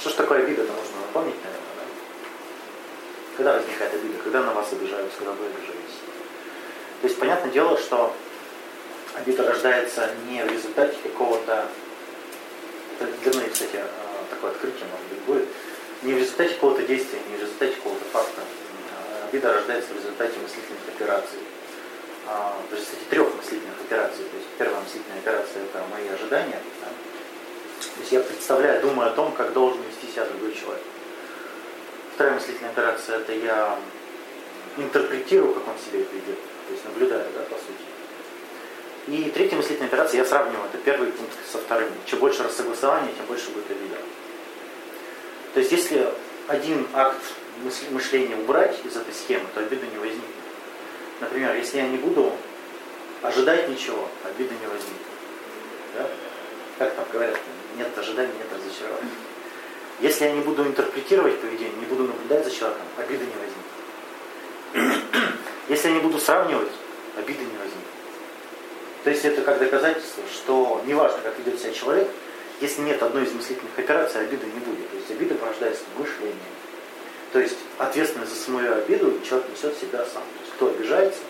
Что ж такое обида-то нужно напомнить, наверное, да? Когда возникает обида? Когда на вас обижаются, когда вы обижаетесь? То есть, понятное дело, что обида рождается не в результате какого-то, это для многих, кстати, э, такое открытие, может быть, будет, не в результате какого-то действия, не в результате какого-то факта. А обида рождается в результате мыслительных операций. А, в результате трех мыслительных операций. То есть первая мыслительная операция это мои ожидания. Да? То есть я представляю, думаю о том, как должен вести себя другой человек. Вторая мыслительная операция это я интерпретирую, как он себя ведет. То есть наблюдаю, да, по сути. И третья мыслительная операция, я сравниваю это первый пункт со вторым. Чем больше рассогласования, тем больше будет обида. То есть если один акт мышления убрать из этой схемы, то обида не возникнет. Например, если я не буду ожидать ничего, обида не возникнет. Да? Как там говорят, нет ожиданий, нет разочарования. Если я не буду интерпретировать поведение, не буду наблюдать за человеком, обида не возникнет. Если я не буду сравнивать, обида не возникнет. То есть это как доказательство, что неважно, как ведет себя человек, если нет одной из мыслительных операций, обиды не будет. То есть обида порождается мышлением. То есть ответственность за свою обиду человек несет себя сам. То есть кто обижается,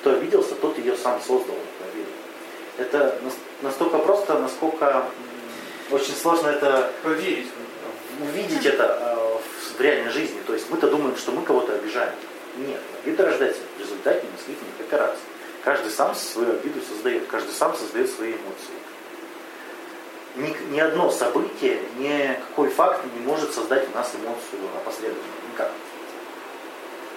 кто обиделся, тот ее сам создал. Это настолько просто, насколько очень сложно это Поверить. увидеть это э, в реальной жизни. То есть мы-то думаем, что мы кого-то обижаем. Нет, обида рождается в результате мыслительных операций. Каждый сам свою обиду создает, каждый сам создает свои эмоции ни, ни одно событие, никакой факт не может создать у нас эмоцию опосредованно. Никак.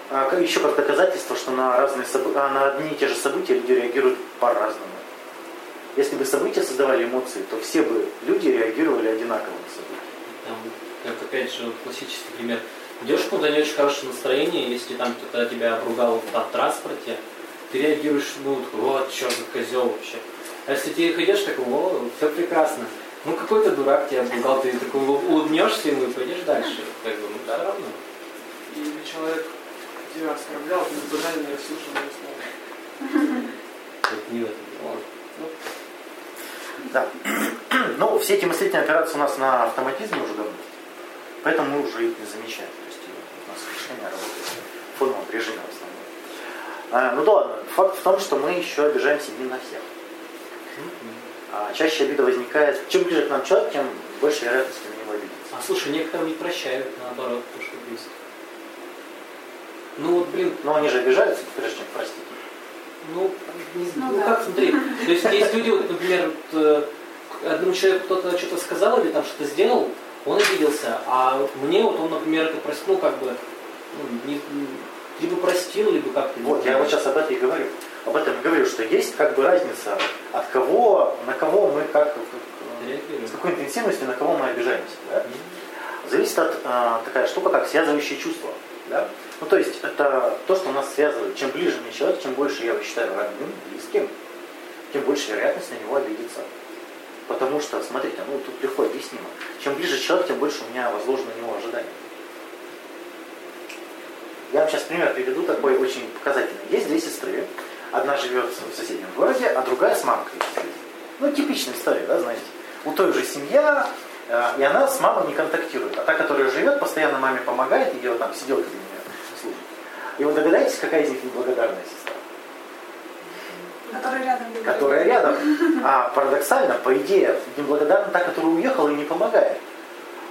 А еще как доказательство, что на, разные а на одни и те же события люди реагируют по-разному. Если бы события создавали эмоции, то все бы люди реагировали одинаково на события. Там, как опять же, классический пример. Идешь куда не очень хорошее настроение, если там кто-то тебя обругал в транспорте, ты реагируешь, ну, вот, что за козел вообще. А если ты идешь, так, о, все прекрасно. Ну какой-то дурак тебя обругал, ты такой улыбнешься ему и пойдешь дальше. Как бы, ну все равно. Или человек тебя оскорблял, ты банально не расслышал его слова. Это не в этом ну. Да. Ну, все эти мыслительные операции у нас на автоматизме уже давно. Поэтому мы уже их не замечаем. То есть у нас мышление работает в фоновом режиме в основном. А, ну да ладно, факт в том, что мы еще обижаемся не на всех. А чаще обида возникает, чем ближе к нам человек, тем больше вероятности на него обидеться. А слушай, некоторым не прощают, наоборот, то, что близко. Ну вот, блин. Но они же обижаются, прежде чем простить. Ну, не, ну, ну да. как, смотри, то есть есть люди, вот, например, вот, э, одному человеку кто-то что-то сказал или там что-то сделал, он обиделся, а вот мне вот он, например, это простил, ну, как бы, ну, не, либо простил, либо как-то. Вот, я вот сейчас об этом и говорю об этом говорю, что есть как бы разница, от кого, на кого мы как, с какой интенсивностью, на кого мы обижаемся. Да? Зависит от э, такая штука, как связывающее чувство. Да? Ну, то есть это то, что нас связывает. Чем ближе мне человек, чем больше я его считаю родным, близким, тем больше вероятность на него обидеться. Потому что, смотрите, ну тут легко объяснимо. Чем ближе человек, тем больше у меня возложено на него ожидания. Я вам сейчас пример приведу такой очень показательный. Есть две сестры, Одна живет в соседнем городе, а другая с мамкой. Ну, типичная история, да, знаете. У той же семья, э, и она с мамой не контактирует. А та, которая живет, постоянно маме помогает, ее там сиделка для нее. И вы догадаетесь, какая из них неблагодарная сестра? Которая рядом. Которая рядом. А парадоксально, по идее, неблагодарна та, которая уехала и не помогает.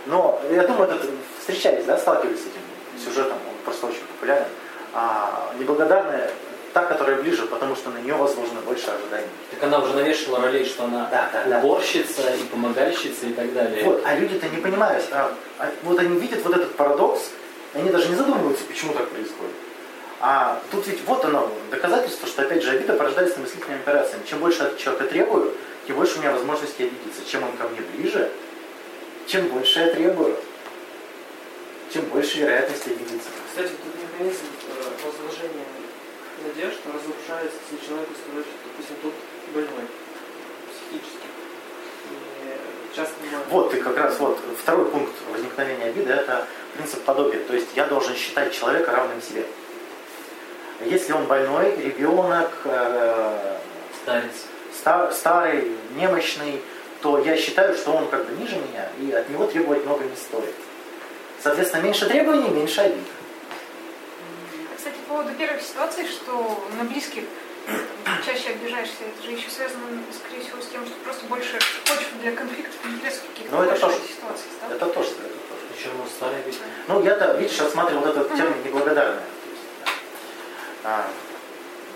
Но я думаю, это встречались, да, сталкивались с этим сюжетом, он просто очень популярен. А, неблагодарная та, которая ближе, потому что на нее возможно больше ожиданий. Так она уже навешивала ролей, что она да, да, уборщица да. и помогальщица и так далее. Вот, а люди-то не понимают. А, а, вот они видят вот этот парадокс, они даже не задумываются, почему так происходит. А тут ведь вот оно, доказательство, что опять же обида порождается мыслительными операциями. Чем больше от человека требую, тем больше у меня возможности обидеться. Чем он ко мне ближе, чем больше я требую, тем больше вероятности обидеться. Кстати, тут механизм э, возложения надежда разрушается, если человеку сказать, что, допустим, тут больной психически. часто. Вот, и как раз вот второй пункт возникновения обиды – это принцип подобия. То есть я должен считать человека равным себе. Если он больной, ребенок, э, старец, стар, старый, немощный, то я считаю, что он как бы ниже меня, и от него требовать много не стоит. Соответственно, меньше требований, меньше обид. Кстати, по поводу первой ситуации, что на близких чаще обижаешься, это же еще связано, скорее всего, с тем, что просто больше почвы для конфликтов интересов каких-то Ну, это тоже. ситуациях, да? Это тоже, это тоже. Причем ну, старая ведь. Ну, я-то, видишь, рассматривал вот этот термин неблагодарное. То есть, да. А,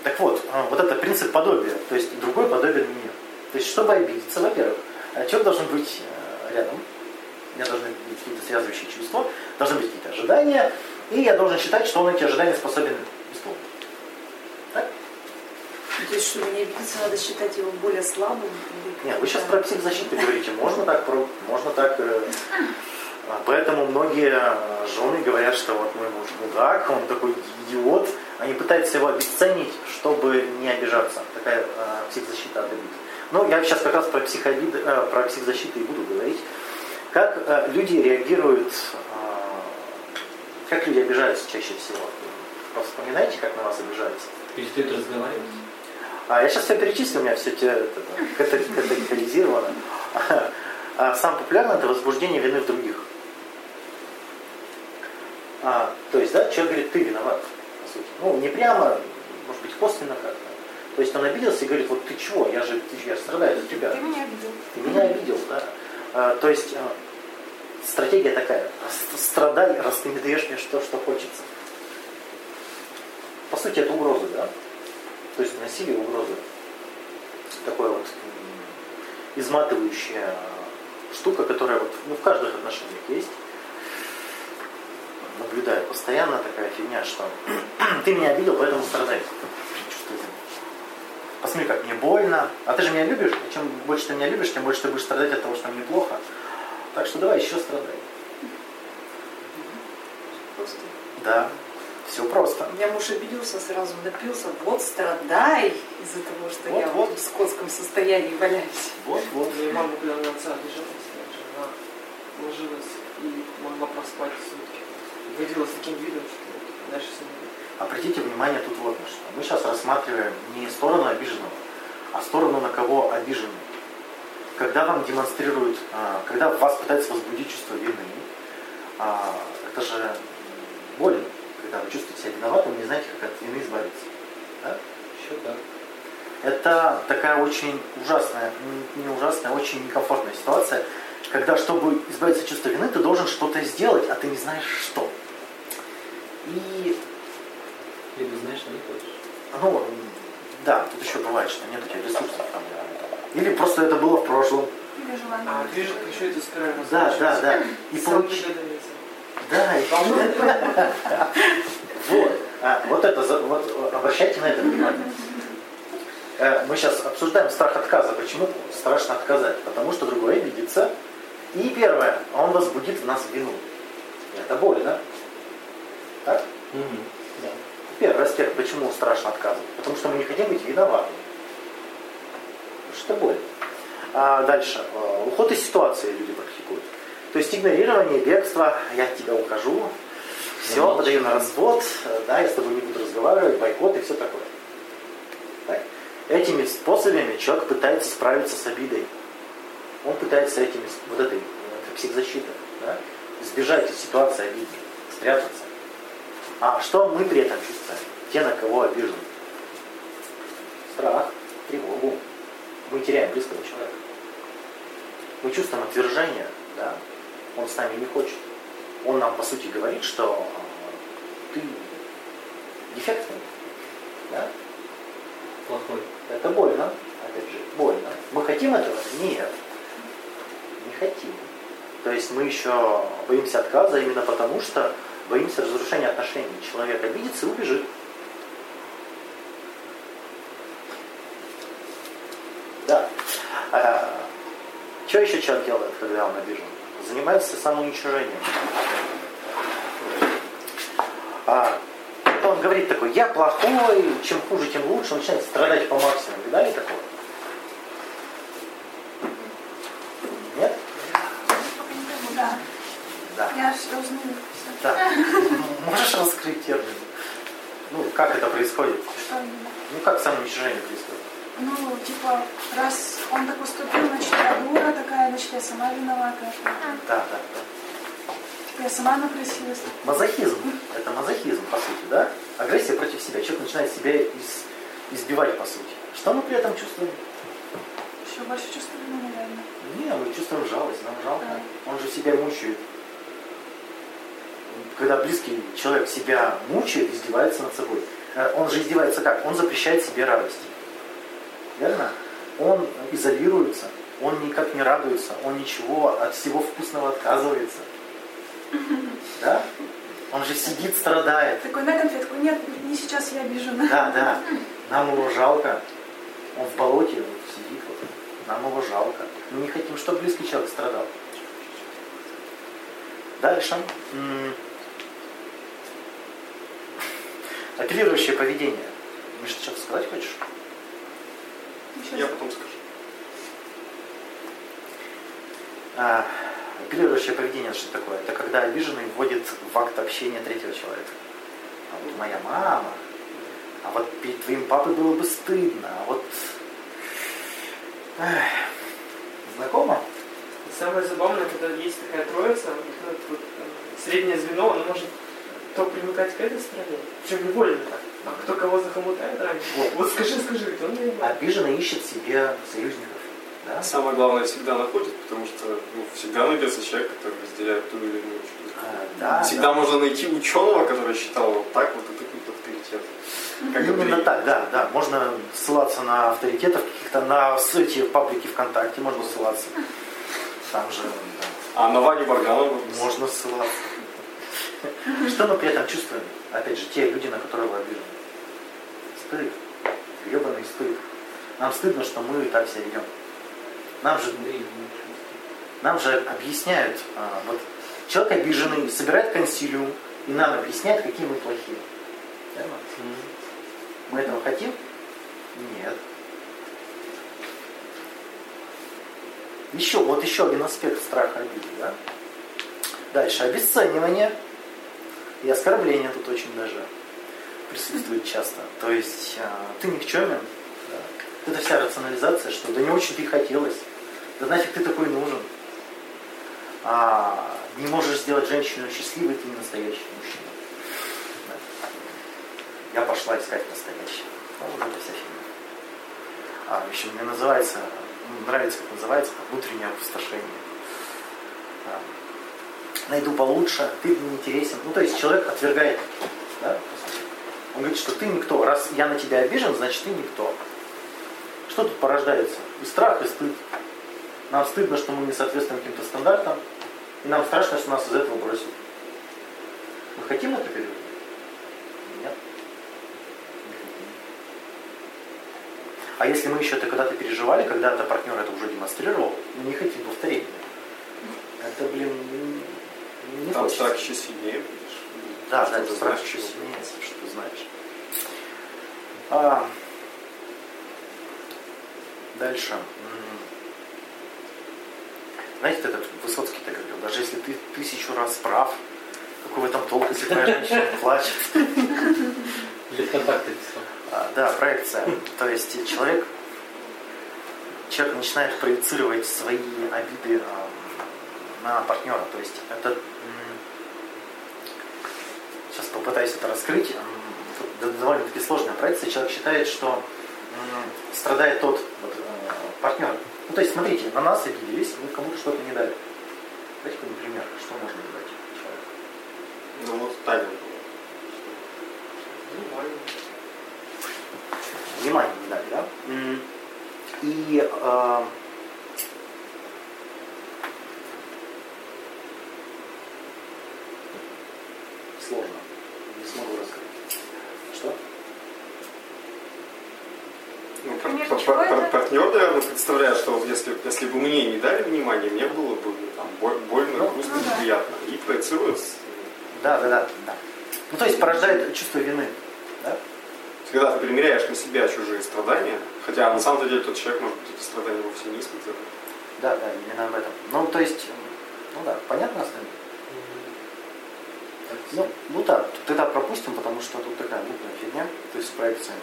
так вот, а, вот это принцип подобия, то есть другой подобен мне. То есть, чтобы обидеться, во-первых, а, человек должен быть э, рядом, у меня должны быть какие-то связывающие чувства, должны быть какие-то ожидания, и я должен считать, что он эти ожидания способен исполнить. Так? То есть, чтобы не обидеться, надо считать его более слабым? Нет, вы сейчас про психозащиту говорите, можно так, про- можно так. э, а, Поэтому многие э, жены говорят, что вот мой муж мудак, он такой идиот. Они пытаются его обесценить, чтобы не обижаться. Такая э, психозащита от обид. Ну, я сейчас как раз про, психообиды, э, про психозащиту и буду говорить. Как э, люди реагируют, э, как люди обижаются чаще всего. Вспоминайте, как на вас обижаются. Перестают разговаривать. А я сейчас все перечислю, у меня все категоризировано. А самое популярное это возбуждение вины в других. А, то есть, да, человек говорит, ты виноват, сути. Ну, не прямо, может быть, косвенно как-то. То есть он обиделся и говорит, вот ты чего, я же, ты, я же страдаю от тебя. Ты меня обидел. Ты меня обидел, да. А, то есть а, стратегия такая, страдай, раз ты не даешь мне что, что хочется. По сути, это угроза, да? То есть насилие, угроза. Такое вот изматывающая штука, которая вот, ну, в каждых отношениях есть. Наблюдаю постоянно такая фигня, что ты меня обидел, поэтому страдай. Посмотри, как мне больно. А ты же меня любишь. И чем больше ты меня любишь, тем больше ты будешь страдать от того, что мне плохо. Так что давай еще страдай. Просто. Да, все просто. У меня муж обиделся, сразу напился. Вот страдай из-за того, что Вот, я вот. в скотском состоянии валяюсь. Вот, вот. Моя мама, когда на отца обижалась, она ложилась и могла проспать сутки. С таким видом, что дальше с ним Обратите внимание тут вот на что. Мы сейчас рассматриваем не сторону обиженного, а сторону на кого обиженный. Когда вам демонстрируют, а, когда вас пытаются возбудить чувство вины, а, это же больно, когда вы чувствуете себя виноватым, не знаете, как от вины избавиться. Да? Еще так. Это такая очень ужасная, не ужасная, а очень некомфортная ситуация, когда, чтобы избавиться от чувства вины, ты должен что-то сделать, а ты не знаешь что. И, Либо знаешь, но не хочешь. ну, да, тут еще бывает, что нет тебя ресурсов там. Или просто это было в прошлом. Или желание. А движет еще эта спираль Да, да, да. И Сам получ- догадывается. Да, и Вот. А, вот это, за- вот, обращайте на это внимание. Э, Мы сейчас обсуждаем страх отказа. Почему страшно отказать? Потому что другой обидится. И первое, он возбудит в нас вину. Это больно. Так? Мгм. Да. Первый аспект, почему страшно отказывать? Потому что мы не хотим быть виноватыми. Что больно. А дальше. э, Уход из ситуации люди практикуют. То есть игнорирование, бегство, я от тебя ухожу, все, Молча. подаю на развод, э, да, я с тобой не буду разговаривать, бойкот и все такое. Так? Этими способами человек пытается справиться с обидой. Он пытается этими, вот этой, это психозащита, да, избежать из ситуации обидной, спрятаться. А что мы при этом чувствуем? Те, на кого обижены. Страх, тревогу. Мы теряем близкого человека. Мы чувствуем отвержение, да? Он с нами не хочет. Он нам, по сути, говорит, что э, ты дефектный. Да? Плохой. Это больно. Опять же, больно. Мы хотим этого? Нет. Не хотим. То есть мы еще боимся отказа именно потому, что боимся разрушения отношений. Человек обидится и убежит. Да. что еще человек делает, когда он обижен? Занимается самоуничижением. А, он говорит такой, я плохой, чем хуже, тем лучше, он начинает страдать по максимуму. Видали такого? Нет? Пока не пойму, да. Да. Я все узнаю. Всё. Да. Можешь раскрыть термин? Ну, Что именно? Ну, типа, раз Он так поступил, значит, я дура такая, значит, я сама виновата. Да, да, да. Я сама напросилась. Мазохизм. Это мазохизм, по сути, да? Агрессия против себя. Человек начинает себя из- избивать, по сути. Что мы при этом чувствуем? Еще больше чувства вины, наверное. Не, мы чувствуем жалость, нам жалко. Он же себя мучает. Когда близкий человек себя мучает, издевается над собой. Э, Он же издевается как? Он запрещает себе радость. Верно? Он изолируется, он никак не радуется, он ничего от всего вкусного отказывается. Да? Он же сидит, страдает. Такой на конфетку. Нет, не сейчас я обижена. Да, да. Нам его жалко. Он в болоте вот сидит. Вот. Нам его жалко. Мы не хотим, чтобы близкий человек страдал. Дальше. Апеллирующее поведение. Миша, ты что-то сказать хочешь? Еще Я потом скажу. А, апеллирующее поведение что такое? Это когда обиженный вводит в акт общения третьего человека. А вот моя мама, а вот перед твоим папой было бы стыдно, а вот... Эх. Знакомо? Самое забавное, когда есть такая троица, вот вот, э, среднее звено, оно может то примыкать к этой стороне, причем невольно так. А кто кого захомутает раньше? Вот. Вот скажи, скажи, ведь он не Обиженный ищет себе союзников. Да? Самое главное всегда находит, потому что ну, всегда найдется человек, который разделяет ту или иную точку А, зрения. да, Всегда да. можно найти ученого, который считал вот так, вот это будет авторитет. Как Именно Андрей. так, да, да. Можно ссылаться на авторитетов каких-то, на сети паблики ВКонтакте можно ссылаться. Там же да, А на Ваню Варганова можно ссылаться. Что мы при этом чувствуем? Опять же, те люди, на которые вы обижены. Стыд. Гребаный стыд. Нам стыдно, что мы так себя ведем. Нам же, нам же объясняют, а, вот человек обиженный собирает консилиум и нам объясняет, какие мы плохие. Мы этого хотим? Нет. Еще, вот еще один аспект страха обиды, да? Дальше, обесценивание и оскорбление тут очень даже присутствует часто. То есть а, ты никчемен, да? это вся рационализация, что да не очень-то и хотелось, да нафиг ты такой нужен. А, не можешь сделать женщину счастливой, ты не настоящий мужчина. Да. Я пошла искать настоящего. Ну, вот эта вся фигня. А, общем, мне называется, ну, нравится, как называется, это внутреннее опустошение. Да. Найду получше, ты мне не интересен. Ну, то есть человек отвергает. Да? Он говорит, что ты никто. Раз я на тебя обижен, значит ты никто. Что тут порождается? И страх, и стыд. Нам стыдно, что мы не соответствуем каким-то стандартам. И нам страшно, что нас из этого бросят. Мы хотим это период? Нет. А если мы еще это когда-то переживали, когда-то партнер это уже демонстрировал, мы не хотим повторения. Это, блин, не- Там хочется. страх еще сильнее будешь. Да, да, это страх знаешь, еще сильнее, что ты знаешь. А, дальше. Знаете, этот Высоцкий так говорил, даже если ты тысячу раз прав, какой в этом толк, если твоя женщина плачет. Для контакта писал. А, Да, проекция. То есть человек, человек начинает проецировать свои обиды а, на партнера. То есть это сейчас попытаюсь это раскрыть. Довольно-таки сложная проекция. Человек считает, что страдает тот вот, э, партнер. Ну, то есть, смотрите, на нас обиделись, мы кому-то что-то не дали. Дайте какой пример, что можно дать человеку. Ну вот была. Нормально. внимание не дали, да? И э, сложно. Не смогу раскрыть. Что? Ну, Пример пар- чего пар- пар- наверное, представляет, что вот если, если бы мне не дали внимания, мне было бы там, боль- больно, Ну, грустно, ну да. неприятно. И проецирует. с- Да, да, да, да. Ну, то есть порождает чувство вины. Да? Когда ты примеряешь на себя чужие страдания, хотя на самом деле тот человек, может быть, эти страдания вовсе не испытывает. Да, да, именно об этом. Ну, то есть, ну да, понятно остальное? Ну, ну да, тут тогда пропустим, потому что тут такая мутная фигня, то есть с проекциями.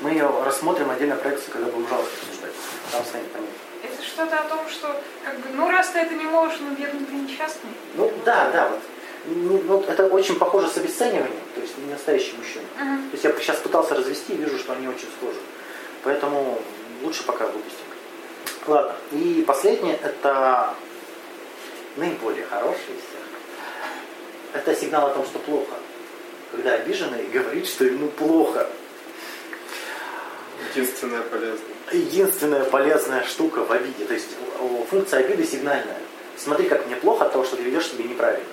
Мы ее рассмотрим отдельно проекцию, когда будем жалобы обсуждать. Там станет понятно. Это что-то о том, что, как бы, ну раз ты это не можешь, ну верно, ты несчастный. Ну да, да, вот. Не- ну, это очень похоже с обесцениванием, то есть не настоящий мужчина. Мгм. То есть я сейчас пытался развести и вижу, что они очень схожи. Поэтому лучше пока выпустим. Ладно. И последнее это наиболее хороший из всех. Это сигнал о том, что плохо. Когда обиженный говорит, что ему плохо. Единственное полезное. Единственная полезная штука в обиде. То есть функция обиды сигнальная. Смотри, как мне плохо от того, что ты ведешь себя неправильно.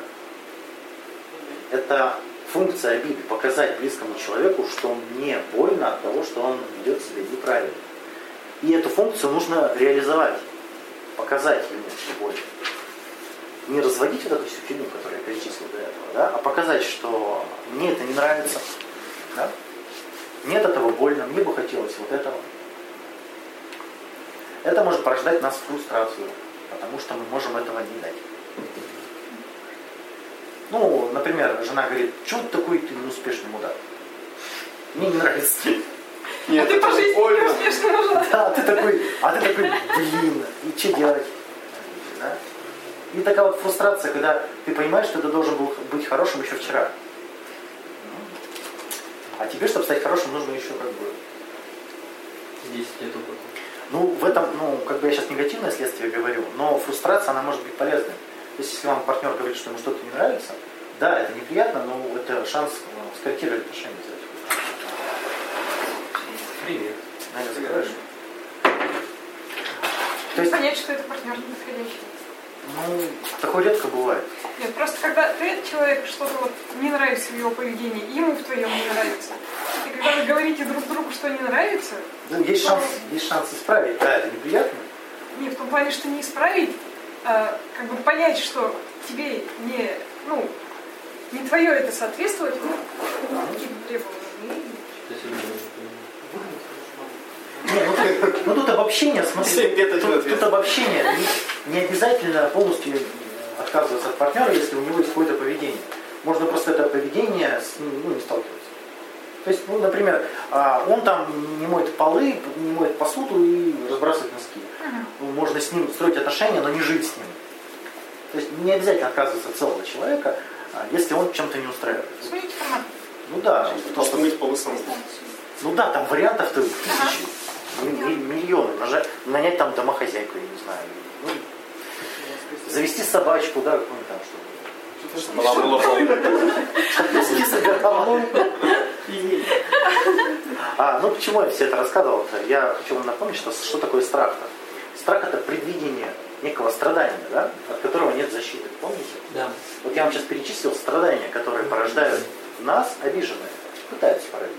Это функция обиды. Показать близкому человеку, что мне больно от того, что он ведет себя неправильно. И эту функцию нужно реализовать. Показать ему, больно. Не разводить вот эту всю фигню, которую я перечислил до этого, да, а показать, что мне это не нравится. Да? Мне от этого больно, мне бы хотелось вот этого. Это может порождать в нас фрустрацию, потому что мы можем этого не дать. Ну, например, жена говорит, что ты такой ты неуспешный мудак? Мне не нравится. Нет, а ты по жизни больно. не успешно нужно. Да, ты такой, а ты такой, блин, и что делать? Да? И такая вот фрустрация, когда ты понимаешь, что ты должен был быть хорошим еще вчера. А тебе, чтобы стать хорошим, нужно еще как бы 10 лет опыта. Ну, в этом, ну, как бы я сейчас негативное следствие говорю, но фрустрация, она может быть полезной. То есть, если вам партнер говорит, что ему что-то не нравится, да, это неприятно, но это шанс э, скорректировать отношения. взять. Привет. Наверное, закрываешь? То И есть, понять, что это партнер неподходящий. Ну, такое редко бывает. Нет, просто когда ты человек что-то вот не нравится в его поведении, и ему в твоем не нравится. И когда вы говорите друг другу, что не нравится, Ну, есть шанс, есть шанс исправить, да, это неприятно. не в том плане, что не исправить, а как бы понять, что тебе не, ну, не твое это соответствовать, ну, какие-то требования. Что сегодня не Не, ну, тут- ну, тут обобщение, смотри, тут, тут обобщение, не, не обязательно полностью отказываться от партнера, если у него есть какое-то поведение. Можно просто это поведение с ним ну, не сталкиваться. То есть, ну, например, а, он там не моет полы, не моет посуду и разбрасывает носки. Ну, можно с ним строить отношения, но не жить с ним. То есть не обязательно отказываться от целого человека, а, если он чем-то не устраивает. Формат. Ну да, Просто мыть полы самому. ну да, там вариантов-то тысячи, ми- миллионы. Нажать, нанять там домохозяйку, я не знаю. Ну, завести собачку, да, какую-нибудь там, была полы. не загорала. А, ну почему я все это рассказывал? -то? Я хочу вам напомнить, что, что такое страх-то. Страх это предвидение некого страдания, да, от которого нет защиты. Помните? Да. Вот я вам сейчас перечислил страдания, которые порождают в нас обиженные, пытаются породить.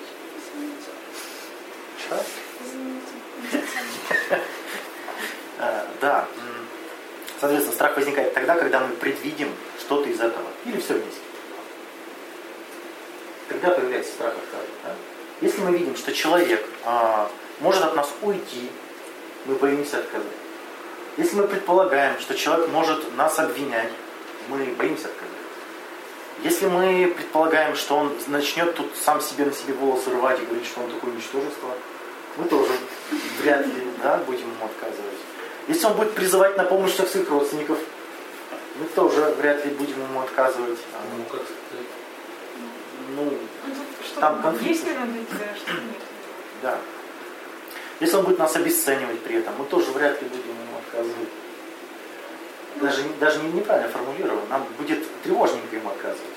Что? А, Да. Соответственно, страх возникает тогда, когда мы предвидим что-то из этого. Или все вместе. Когда появляется страх отказа? да? Если мы видим, что человек а, может от нас уйти, мы боимся отказать. Если мы предполагаем, что человек может нас обвинять, мы боимся отказать. Если мы предполагаем, что он начнет тут сам себе на себе волосы рвать и говорить, что он такое ничтожество, мы тоже вряд ли да, будем ему отказывать. Если он будет призывать на помощь всех своих родственников, мы тоже вряд ли будем ему отказывать. А, Ну, как сказать. Ну, Ну, что Там конфликт. для тебя, что нет. да. Если он будет нас обесценивать при этом, мы тоже вряд ли будем ему отказывать. Даже, не- даже не неправильно формулировано, нам будет тревожненько ему отказывать.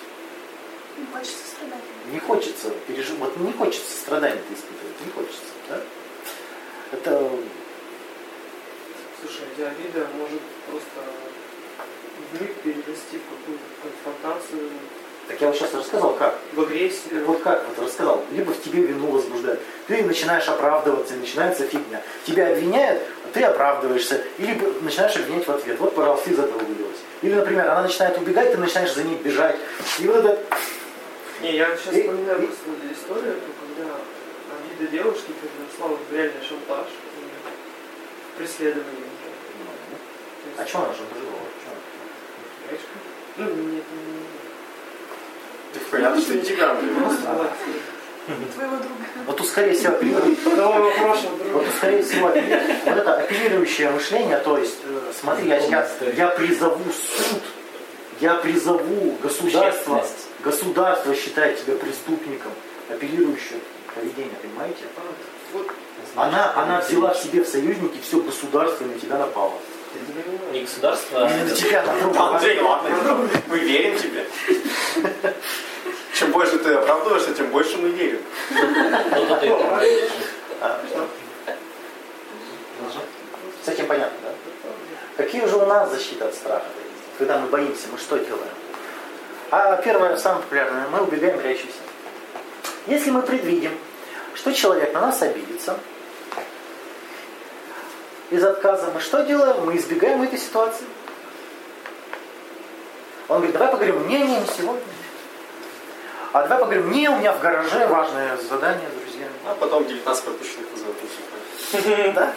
Не хочется страдать. Не хочется переживать, вот не хочется страдания испытывать, не хочется, да? Это, Слушай, эта обида может просто вмиг перерасти в какую-то конфронтацию, так я вот сейчас рассказал, как. в агрессию. Вот как вот рассказал, либо в тебе вину возбуждает, ты начинаешь оправдываться, начинается фигня. Тебя обвиняют, а ты оправдываешься, или начинаешь обвинять в ответ. Вот, пожалуйста, из этого вылилось. Или, например, она начинает убегать, ты начинаешь за ней бежать. И вот это Не, я сейчас И- вспоминаю и- просто историю, когда обида девушки переросла в реальный шантаж и преследование. То А есть, что она шантажировала? Девочка, Ну, нет, не Так понятно, что не тебя, блин. Просто была твоего друга. Вот тут, скорее всего, вопросом, вот тут, скорее всего, вот это апеллирующее мышление, то есть, э, смотри, я, я, я призову суд, я призову государство, Общественность. Государство считает тебя преступником, апеллирующее поведение, понимаете? Она, она взяла в себе в союзники все государство и на тебя напало. Не государство, а Или на тебя на друга. Андрей, ладно, мы верим тебе. Чем больше ты оправдываешься, тем больше мы верим. А, что? С этим понятно, да? Какие же у нас защиты от страха? Когда мы боимся, мы что делаем? А первое, самое популярное, мы убегаем, прячемся. Если мы предвидим, что человек на нас обидится, из отказа мы что делаем? Мы избегаем этой ситуации. Он говорит, давай поговорим, не-не, не сегодня. А давай поговорим, не, у меня в гараже важное задание с друзьями. А потом 19 пропущенных вызовов. Да?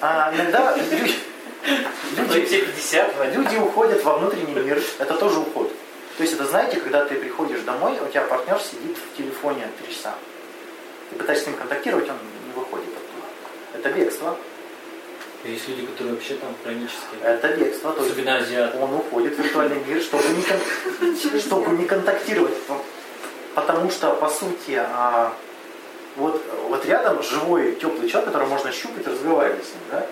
А иногда люди, Ну люди, 50, люди уходят во внутренний мир. Это тоже уход. То есть это, знаете, когда ты приходишь домой, у тебя партнер сидит в телефоне три часа. Ты пытаешься с ним контактировать, он не выходит оттуда. Это бегство. Есть люди, которые вообще там хронические. Это бегство. То есть Особенно азиаты. он уходит в виртуальный мир, чтобы не, кон- чтобы не контактировать. Потому что, по сути, а, вот, вот рядом живой, теплый человек, которого можно щупать, разговаривать с ним, да?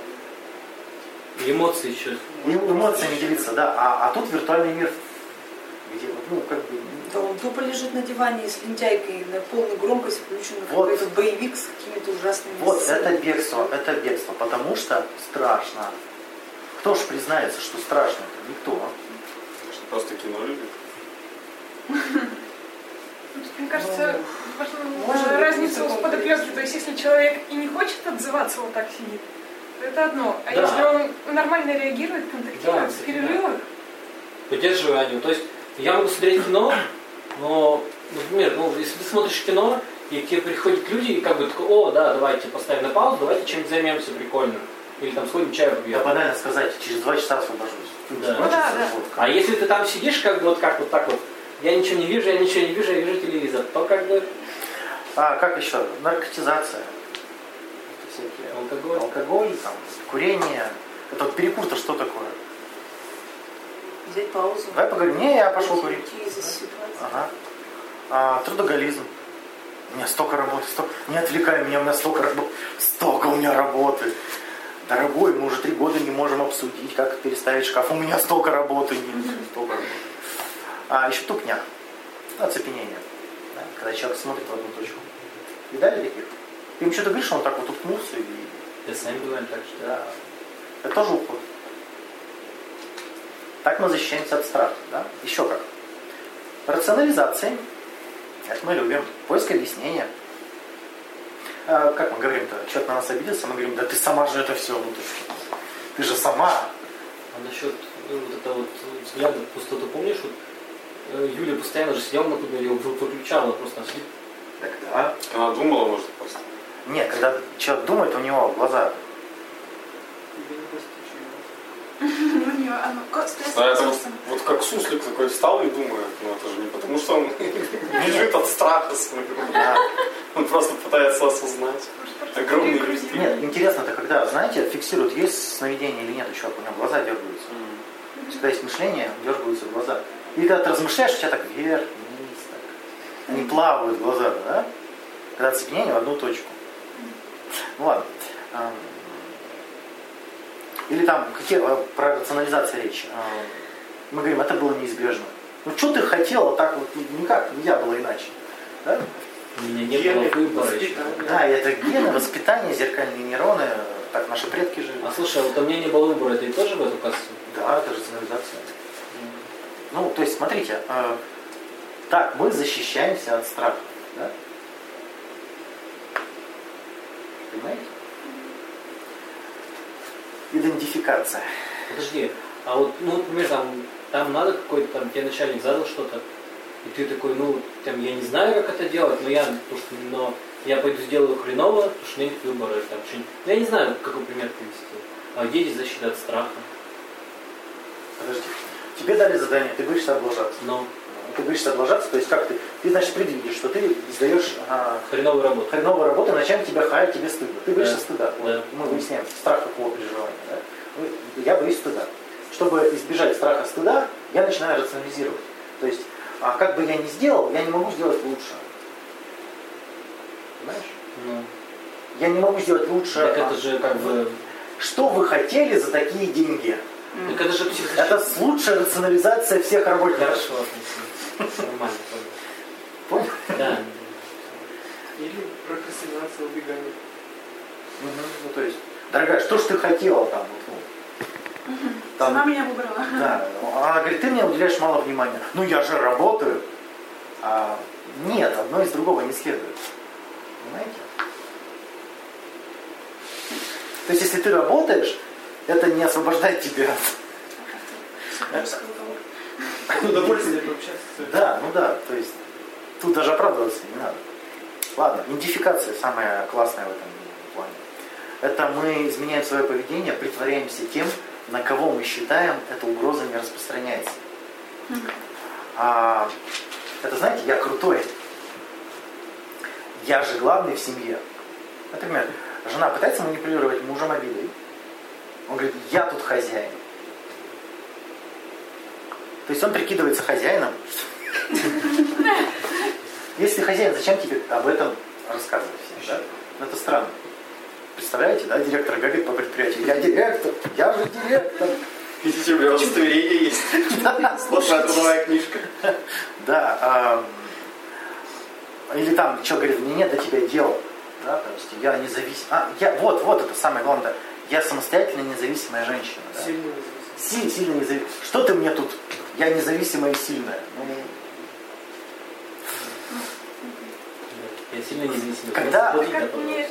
И эмоции еще. И эмоциями делиться, да. А, а тут виртуальный мир, где, вот, ну, как бы, Да он тупо лежит на диване с лентяйкой на полную громкость включен Вот. какой-то боевик с какими-то ужасными вот сценами. это бегство, это бегство, потому что страшно. Кто ж признается, что страшно? Никто. Может, Просто кино любит. Ну, Мне кажется, важна может быть, разница в подоплеке. То есть, если человек и не хочет отзываться, вот так сидит, то это одно. А Да. если он нормально реагирует, контактирует Да, в перерывах, Поддерживаю То есть я могу смотреть кино, но, например, ну, если ты смотришь кино, и к тебе приходят люди, и как бы такой, о, да, давайте поставим на паузу, давайте чем-нибудь займемся прикольным. Или там сходим чаю попьем. банально сказать, через два часа освобожусь. Да. Ну да, да. А если ты там сидишь, как бы вот как вот так вот, я ничего не вижу, я ничего не вижу, я вижу телевизор, то как бы А как еще? Наркотизация. Это всякие алкоголь. алкоголь, там, курение. Это вот перекур-то что такое? Взять паузу. Давай поговорим. Не, я пошел курить. Ага. А, трудоголизм. У меня столько работы, столько... Не отвлекай меня, у меня столько работы. Столько у меня работы. Дорогой, мы уже три года не можем обсудить, как переставить шкаф. У меня столько работы. Не, столько работы. А еще тупня. Ну, Оцепенение. Да, Когда человек смотрит в одну точку. Видали таких? Ты им что-то говоришь, он так вот уткнулся и... Да сами бываем так что. Да. Это тоже уход. Так мы защищаемся от страха. Да? Еще как. Рационализация. Это мы любим. Поиск объяснения. А, как мы говорим-то? Человек на нас обиделся, мы говорим, да ты сама же это все, ну ты, ты же сама. А насчет э, вот это вот взгляда в пустоту, помнишь, вот э, Юля постоянно же сидела на кухне, его вы- выключала просто, сидит. Так да. Она думала, может, просто. Нет, когда человек думает, у него глаза. тебе не постичь его. у нее оно стресс Да, это вот, как суслик такой встал и думает, ну это же не потому, что он бежит от страха своего. Да. Он просто пытается осознать. Огромный перегрузить. Нет, интересно-то, когда, знаете, фиксируют, есть сновидение или нет у человека, у него глаза дергаются. Когда есть мышление, дергаются глаза. И когда ты размышляешь, у тебя так вверх, вниз, так. Они плавают глаза, да? Когда оцепенение в одну точку. Ну ладно. Или там, какие, а, про рационализацию речь. Ам, Мы говорим, это было неизбежно. Ну что ты хотела так вот, никак, нельзя было иначе. Да? У меня не Гены, было выбора еще. Да, это гены, воспитание, зеркальные нейроны, так наши предки жили. А слушай, а вот у меня не было выбора, это и тоже в эту кассу? Да, это рационализация. Ну, то есть, смотрите, э, так, мы защищаемся от страха, да? Понимаете? Идентификация. Подожди, а вот, ну, например, там, там надо какой-то, там, тебе начальник задал что-то, и ты такой, ну, там, я не знаю, как это делать, но я, потому что, но я пойду сделаю хреново, потому что у меня нет выбора, или там, что-нибудь. Ну, я не знаю, какой пример привести. А где здесь защита от страха? Подожди. Тебе дали задание, ты боишься облажаться. Ну, ты боишься облажаться, то есть как ты, ты значит предвидишь, что ты сдаешь а, Хреновую работу. хреновую работу, начальник тебя хаять, тебе стыдно. Ты боишься Да. стыда. Вот Да. Мы выясняем страх какого переживания. Да? Я боюсь стыда. Чтобы избежать страха стыда, я начинаю рационализировать. То есть, а как бы я ни сделал, я не могу сделать лучше. Понимаешь? Ну, Я не могу сделать лучше. так а, это же как бы... Что вы хотели за такие деньги? Так это же психозащита. Это лучшая рационализация всех работников. Хорошо, отлично. Нормально. понял. Понял? Да. Или прокрастинация, убегание. Мгм. Ну, то есть, дорогая, что ж ты хотела там? Вот, ну, там, Сама меня выбрала. Да. Она говорит, ты мне уделяешь мало внимания. Ну я же работаю. А, нет, одно из другого не следует. Понимаете? То есть, если ты работаешь, это не освобождает тебя. Ну, удовольствие пообщаться. Да, ну да, то есть тут даже оправдываться не надо. Ладно, идентификация самая классная в этом плане. Это мы изменяем свое поведение, притворяемся тем, на кого мы считаем, эта угроза не распространяется. А, это знаете, я крутой. Я же главный в семье. Например, жена пытается манипулировать мужем обидой. Он говорит, я тут хозяин. То есть он прикидывается хозяином. Если хозяин, зачем тебе об этом рассказывать всем, да? Ну, это странно. Представляете, да, директор бегает по предприятию. Я директор, я же директор. Видите, у меня удостоверение есть. Сплошная трудовая книжка. Да. или там, что говорит, мне нет до тебя дела. Да, то есть я независим. А, я, вот, вот это самое главное. Я самостоятельная независимая женщина. да. Сильно независимо. Сильно, сильно независимая. Что ты мне тут? Я независимая и сильная. Ну, Я сильно независимый. Когда- Платить Как мне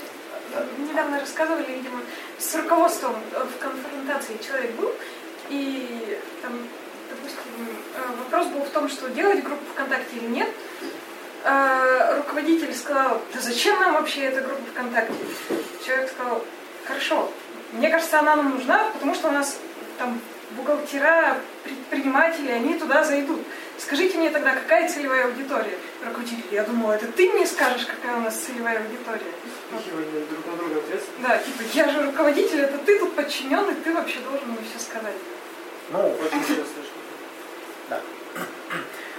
недавно рассказывали, видимо, с руководством э, в конфронтации человек был, и там, допустим, э, вопрос был в том, что делать группу ВКонтакте или нет. А руководитель сказал, да зачем нам вообще эта группа ВКонтакте? Человек сказал, хорошо, мне кажется, она нам нужна, потому что у нас там бухгалтера, предприниматели, они туда зайдут. Скажите мне тогда, какая целевая аудитория? Руководитель, я думала, это ты мне скажешь, какая у нас целевая аудитория. Впихивание друг на друга ответственности. Да, типа, я же руководитель, это ты тут подчиненный, ты вообще должен мне все сказать. ну, Очень что Да.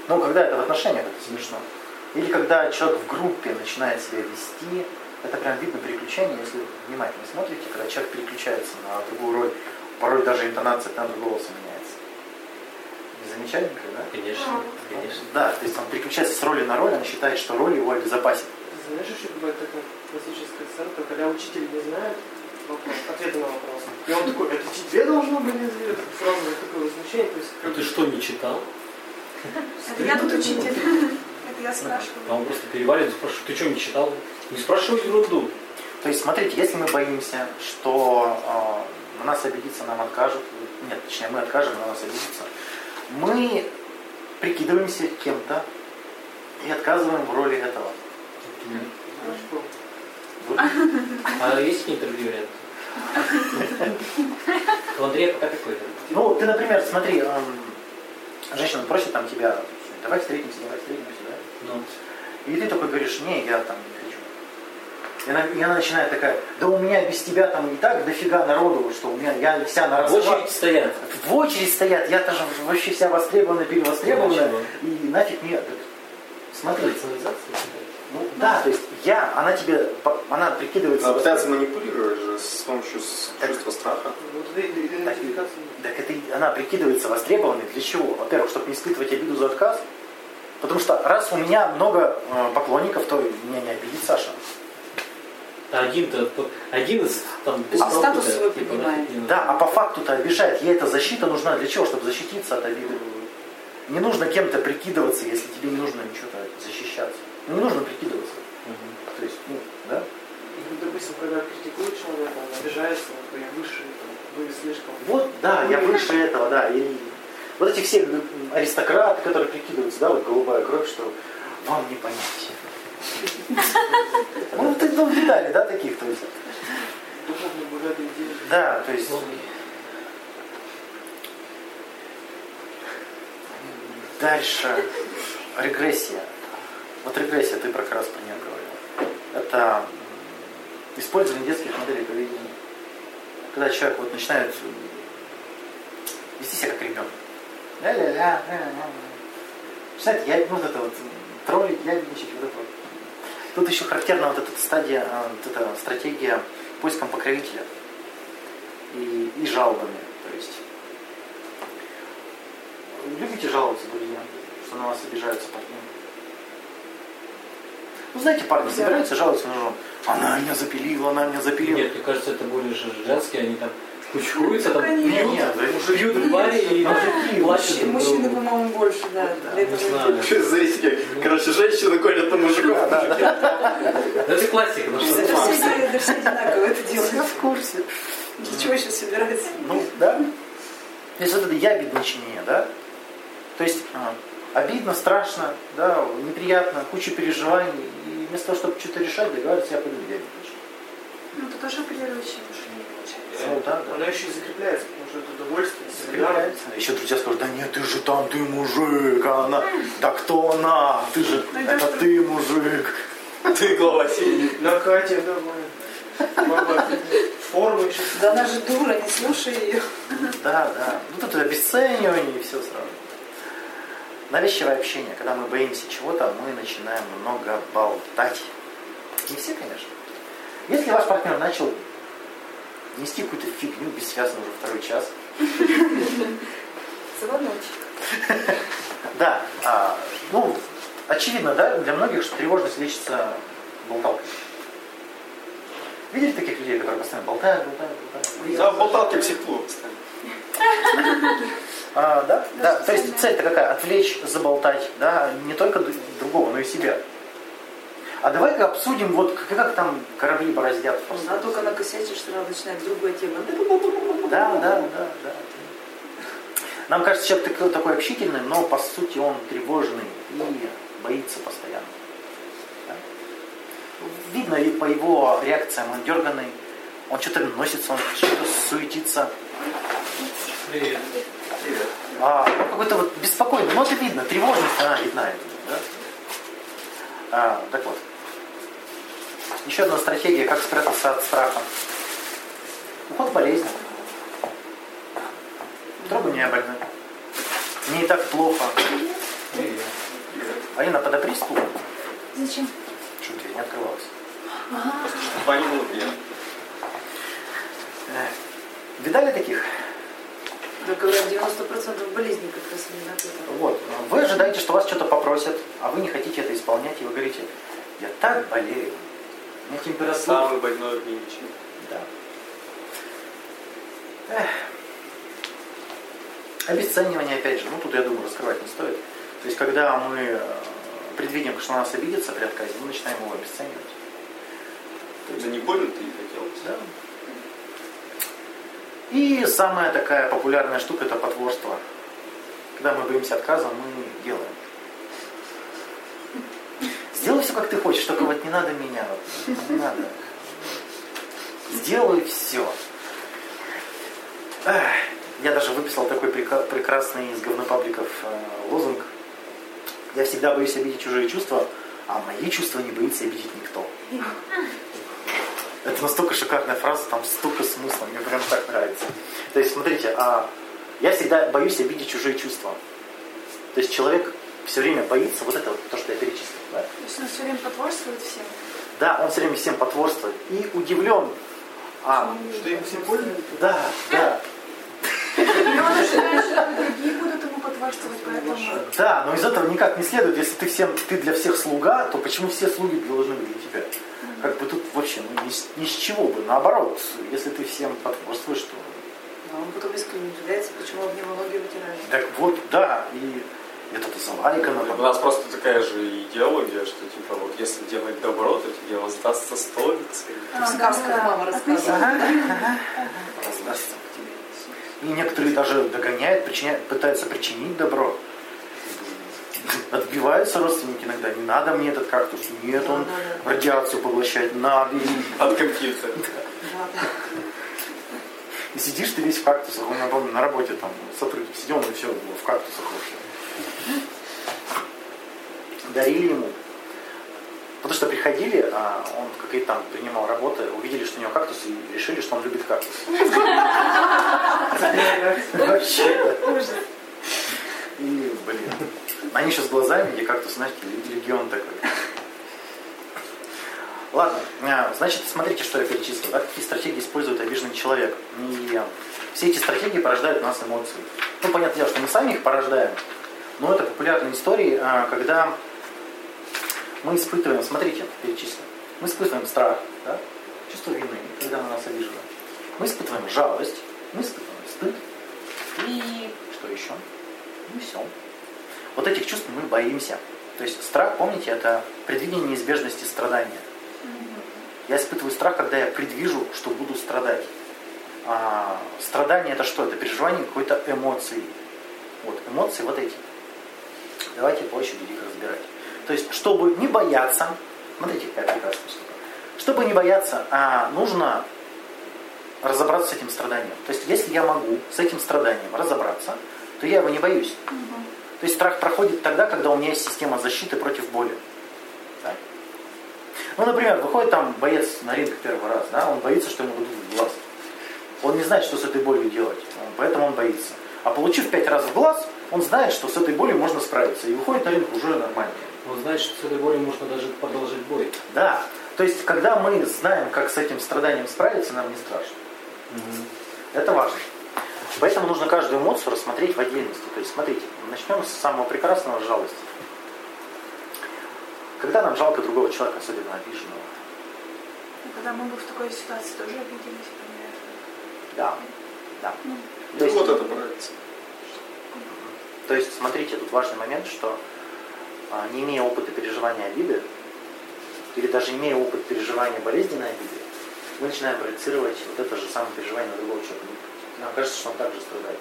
Ну, когда это в отношениях, это смешно. Или когда человек в группе начинает себя вести, это прям видно переключение, если вы внимательно смотрите, когда человек переключается на другую роль, порой даже интонация там другого голоса меняется. Не замечали никогда? Конечно, конечно. Да, то есть он переключается с роли на роль, он считает, что роль его обезопасит. Знаешь, еще бывает такая классическая сцена, когда учитель не знает вопрос, ответа на вопрос. И он такой, это тебе должно быть известно. Сразу вот такое возмущение. То есть, А ты что, не читал? Это я тут учитель. Это я А спрашиваю. он просто переваливает, спрашивает, ты что, не читал? Не спрашивай ерунду. То есть, смотрите, если мы боимся, что э, на нас обидится, нам откажут, нет, точнее, мы откажем, на нас обидится, мы прикидываемся кем-то и отказываем в роли этого. А есть другие варианты? У Андрея пока такой-то. Ну, ты, например, смотри, эм, женщина просит там тебя, давай встретимся, давай встретимся, да? Ну, И ты такой говоришь, не, я там. И она, и она начинает такая, да у меня без тебя там и так дофига народу, что у меня, я вся на в расхват». очередь стоят. В очередь стоят, я-то же вообще вся востребована, перевостребована. И нафиг мне. Смотри, ну да, то есть я, она тебе, она прикидывается. Она пытается манипулировать же с помощью с- чувства страха. Идентификация. Так это она прикидывается востребованной для чего? Во-первых, чтобы не испытывать обиду за отказ. Потому что раз у меня много э, поклонников, то меня не обидит Саша. А один-то, один из там... Двух статус типа, свой не надо. Да, а по факту-то обижает. Ей эта защита нужна для чего? Чтобы защититься от обиды. Не нужно кем-то прикидываться, если тебе не нужно ничего защищаться. Ну, не нужно прикидываться. Мгм. То есть, ну, да? И, вот, допустим, когда критикует человека, он обижается, я выше, там, вы слишком. Вот, да, я выше этого, да. И вот эти все аристократы, которые прикидываются, да, вот голубая кровь, что вам не понять. Ну, ты ну, видали, да, таких, то есть. Да, то есть. Дальше. регрессия. Вот регрессия, ты про как раз про нее говорил. Это использование детских моделей поведения. Когда человек вот начинает вести себя как ребенок. Ля-ля-ля, ля-ля-ля. Начинает я, вот это вот, троллить, ябедничать, вот это вот. Тут еще характерна вот эта стадия, а, вот эта стратегия поиском покровителя и, и жалобами. То есть любите жаловаться, друзья, что на вас обижаются партнеры? Ну, знаете, парни собираются жаловаться на жену. Она меня запилила, она меня запилила. Нет, мне кажется, это более же женские, они там кучкуются, там бьют, бьют в баре и плачут Мужчины, другу. по-моему, больше, да. для Не этого знаю. Что это за риски? Короче, женщины гонят на мужиков. Это классика, ну что Это все, все одинаково это делают. Я в курсе. Для чего еще собираться? Ну, да. То есть вот это ябедничание, да? То есть а, обидно, страшно, да, неприятно, куча переживаний. И вместо того, чтобы что-то решать, договариваться, я пойду ябедничать. Ну, это тоже апеллирующее мышление. Ну, да, да. Она еще и закрепляется, потому что это удовольствие. Закрепляется. Еще друзья скажут, да нет, ты же там, ты мужик, а она, да кто она, ты же, это ты мужик. Ты глава семьи. На Кате, давай. Форму еще. Да она же дура, не слушай ее. Да, да. Ну тут обесценивание и все сразу. Навязчивое общение. Когда мы боимся чего-то, мы начинаем много болтать. Не все, конечно. Если ваш партнер начал нести какую-то фигню бессвязно уже второй час, Звоночек. да, а, ну, очевидно, да, для многих, что тревожность лечится болталкой. Видели таких людей, которые постоянно болтают, болтают, болтают? Да, болталки психклуб, кстати. А, да, да. То есть цель-то какая? Отвлечь, заболтать, да, не только другого, но и себя. А давай-ка обсудим, вот как, как там корабли бороздят. А только накосячишь, сразу начинает другая тема. Да, да, да, да. Нам кажется, человек такой, такой общительный, но по сути он тревожный и боится постоянно. Да? Видно и по его реакциям, он дерганный, он что-то носится, он что-то суетится. Привет. А, ну, какой-то вот беспокойный, ну это видно, тревожность, она видна. Да? А, так вот. Еще одна стратегия, как спрятаться от страха. Уход болезни. Трогай меня больной. Мне и так плохо. Привет. Алина, подопри стул. Зачем? Что дверь не открывалась? Два не было клиента. Эх. Видали таких? Да, говорят, 90% болезней как раз именно. Вот. Вы ожидаете, что вас что-то попросят, а вы не хотите это исполнять, и вы говорите, я так болею. У меня температура. Самый больной в мире. Да. Эх. Обесценивание, опять же, ну тут, я думаю, раскрывать не стоит. То есть, когда мы э, предвидим, что на нас обидится при отказе, мы начинаем его обесценивать. Да не больно ты не хотел. Да. И самая такая популярная штука это потворство. Когда мы боимся отказа, мы делаем. Сделай все, как ты хочешь, только вот не надо меня. Вот, не надо. Сделай все. Я даже выписал такой прекрасный из говнопабликов э, лозунг. Я всегда боюсь обидеть чужие чувства, а мои чувства не боится обидеть никто. Это настолько шикарная фраза, там столько смысла, мне прям так нравится. То есть, смотрите, а, я всегда боюсь обидеть чужие чувства. То есть человек все время боится вот это вот, то, что я перечислил. Да, То есть он все время потворствует всем. Да, он все время всем потворствует и удивлен. А, Что им всем больно? да, да, И он ожидает, что другие будут ему потворствовать, поэтому... да, но из этого никак не следует, если ты всем, ты для всех слуга, то почему все слуги должны быть для тебя? Как бы тут вообще ну, ни, с- ни с чего бы. Наоборот, если ты всем потворствуешь, то А он потом искренне удивляется, почему об него ноги вытирают. Так вот, да, и это залайкано. У нас просто такая же идеология, что типа вот если делать добро, то тебе воздастся столицей. В сказках мама рассказывала. К тебе. И некоторые даже догоняют, причиняют, пытаются причинить добро. Отбиваются родственники иногда. Не надо мне этот кактус. Нет, он радиацию поглощает. Надо. От компьютера. И сидишь ты весь в кактусах. Он, на работе там сотрудник сидел, он и все в кактусах вообще. Дарили ему. Потому что приходили, а он какие-то там принимал работы, увидели, что у него кактус, и решили, что он любит кактус. Вообще. И, блин, они сейчас глазами, где кактус, знаете, легион такой. Ладно, а, значит, смотрите, что я перечислил. Да? Какие стратегии использует обиженный человек. И все эти стратегии порождают у нас эмоции. Ну, понятное дело, что мы сами их порождаем, но это популярные истории, а, когда мы испытываем, смотрите, перечислим, мы испытываем страх, да? чувство вины, когда на нас обижено. Мы испытываем жалость, мы испытываем стыд. И что еще? Ну все. Вот этих чувств мы боимся. То есть страх, помните, это предвидение неизбежности страдания. Я испытываю страх, когда я предвижу, что буду страдать. А, страдание это что? Это переживание какой-то эмоции. Вот, эмоции вот эти. Давайте по очереди их разбирать. То есть, чтобы не бояться, смотрите, какая прекрасная штука. Чтобы не бояться, а, нужно разобраться с этим страданием. То есть, если я могу с этим страданием разобраться, то я его не боюсь. Угу. То есть страх проходит тогда, когда у меня есть система защиты против боли. Да? Ну, например, выходит там боец на ринг первый раз, да, он боится, что ему дадут в глаз. Он не знает, что с этой болью делать, поэтому он боится. А получив пять раз в глаз, он знает, что с этой болью можно справиться. И выходит на ринг уже нормально. Знает, что с этой болью можно даже продолжить бой. Да. То есть, когда мы знаем, как с этим страданием справиться, нам не страшно. Угу. Это важно. Поэтому нужно каждую эмоцию рассмотреть в отдельности. То есть, смотрите, начнем с самого прекрасного жалости. Когда нам жалко другого человека, особенно обиженного? Ну, когда мы бы в такой ситуации тоже обиделись, например. Да, да. Ну, то есть, вот это нравится. То есть, смотрите, тут важный момент, что не имея опыта переживания обиды, или даже имея опыт переживания болезненной обиды, мы начинаем проецировать вот это же самое переживание на другого человека. Нам кажется, что он также страдает.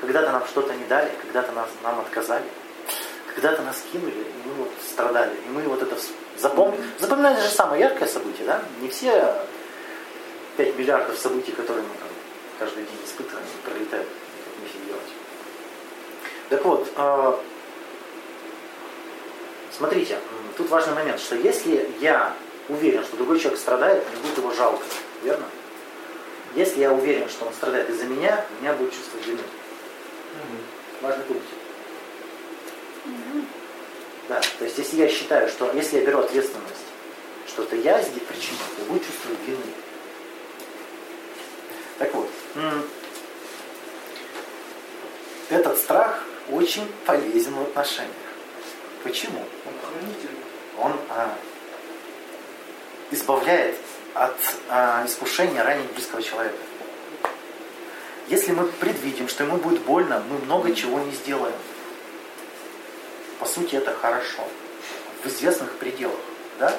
Когда-то нам что-то не дали, когда-то нас, нам отказали, когда-то нас кинули, и мы вот страдали. И мы вот это запомнили. Запоминали же самое яркое событие, да? Не все 5 миллиардов событий, которые мы там каждый день испытываем, пролетают. Нефиг делать. Так вот, э, смотрите, тут важный момент, что если я уверен, что другой человек страдает, мне будет его жалко, верно? Если я уверен, что он страдает из-за меня, у меня будет чувство вины. Угу. Важный пункт. Угу. Да, то есть если я считаю, что если я беру ответственность, что это я здесь причина, то будет чувство вины. Так вот, этот страх очень полезен в отношениях. Почему? Он а, избавляет от а, искушения ранить близкого человека. Если мы предвидим, что ему будет больно, мы много чего не сделаем. По сути, это хорошо. В известных пределах. Да?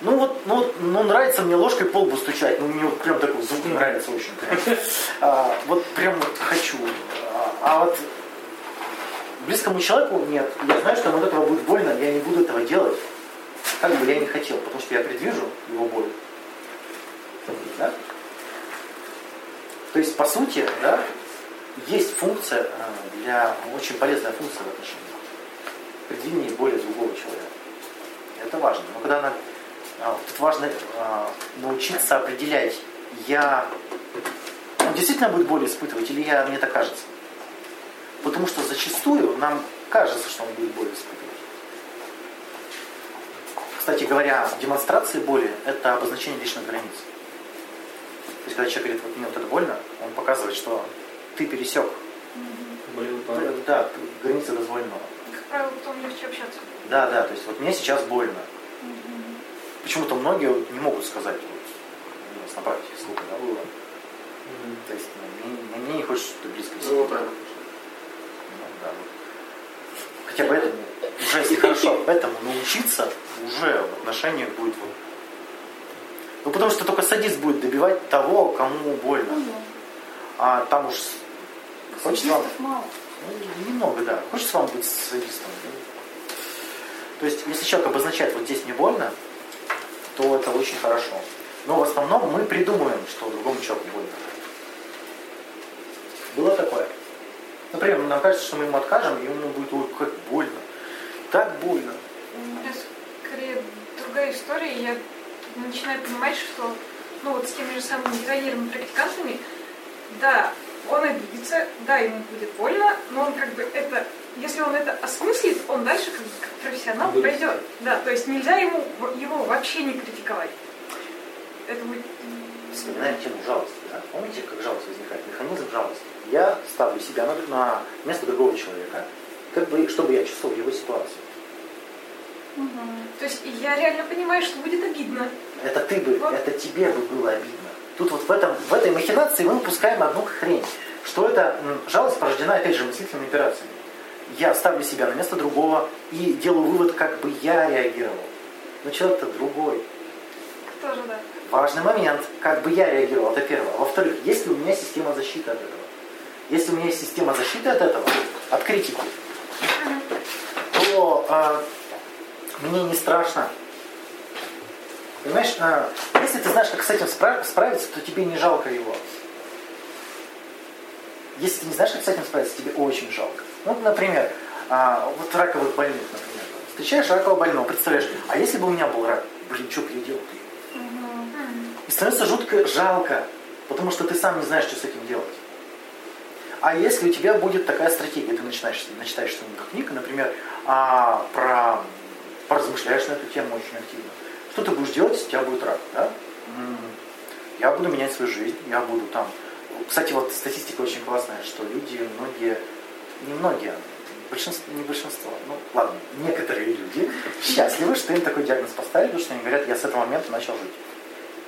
Ну вот, ну, ну нравится мне ложкой по лбу стучать. Ну мне вот прям такой звук нравится очень. А, вот прям вот хочу. А, а вот близкому человеку нет. Я знаю, что ему от этого будет больно, я не буду этого делать. Как бы я не хотел, потому что я предвижу его боль. Да? То есть, по сути, да, есть функция э, для, очень полезная функция в отношениях. Предвидение боли другого человека. Это важно. Но когда она, э, тут важно э, научиться определять, я он действительно будет боль испытывать или я, мне так кажется. Потому что зачастую нам кажется, что он будет боль испытывать. Кстати говоря, демонстрация боли – это обозначение личных границ. То есть, когда человек говорит, вот мне вот это больно, он показывает, что ты пересек угу. да, границы дозволенного. Как правило, потом легче общаться. Да, да, то есть вот мне сейчас больно. Угу. Почему-то многие не могут сказать, вот, у нас на практике сколько да, было. Угу. То есть ну, мне, мне не хочется, что ты близко Ну. Ну, вот. Хотя бы это уже если хорошо этому научиться, уже в отношениях будет вот. Ну потому что только садист будет добивать того, кому больно. А там уж хочется вам. мало. Ну, немного, да. Хочется вам быть садистом. Да? То есть, если человек обозначает, вот здесь мне больно, то это очень хорошо. Но в основном мы придумываем, что другому человеку больно. Было такое? Например, нам кажется, что мы ему откажем, и ему будет ой, как больно. так больно. У меня скорее другая история. Я начинаю понимать, что ну вот с теми же самыми дизайнерами, практикантами, да, он обидится, да, ему будет больно, но он как бы это, если он это осмыслит, он дальше как, бы как профессионал Будет. пойдет. Да, то есть нельзя ему его вообще не критиковать. Это будет Вспоминаем тему жалости. Да? Помните, как жалость возникает? Механизм жалости. Я ставлю себя на, на место другого человека, как бы, чтобы я чувствовал его ситуацию. То есть я реально понимаю, что будет обидно. Это ты бы, Вот. это тебе бы было обидно. Тут вот в, этом, в этой махинации мы упускаем одну хрень, что это жалость порождена, опять же, мыслительными операциями. Я ставлю себя на место другого и делаю вывод, как бы я реагировал. Но человек-то другой. Тоже, да. Важный момент, как бы я реагировал, это первое. Во-вторых, есть ли у меня система защиты от этого? Если у меня есть система защиты от этого, от критики, то а, мне не страшно. Понимаешь, а, если ты знаешь, как с этим спра- справиться, то тебе не жалко его. Если ты не знаешь, как с этим справиться, тебе очень жалко. Ну, вот, например, а, вот раковых больных, например. Встречаешь ракового больного, представляешь, а если бы у меня был рак, блин, что бы я делал? Становится жутко жалко, потому что ты сам не знаешь, что с этим делать. А если у тебя будет такая стратегия, ты начинаешь, начитаешь что-нибудь книг, например, а, про, поразмышляешь на эту тему очень активно. Что ты будешь делать, если у тебя будет рак? Да? Я буду менять свою жизнь, я буду там... Кстати, вот статистика очень классная, что люди, многие, не многие, большинство, не большинство, ну ладно, некоторые люди счастливы, что им такой диагноз поставили, потому что они говорят, я с этого момента начал жить.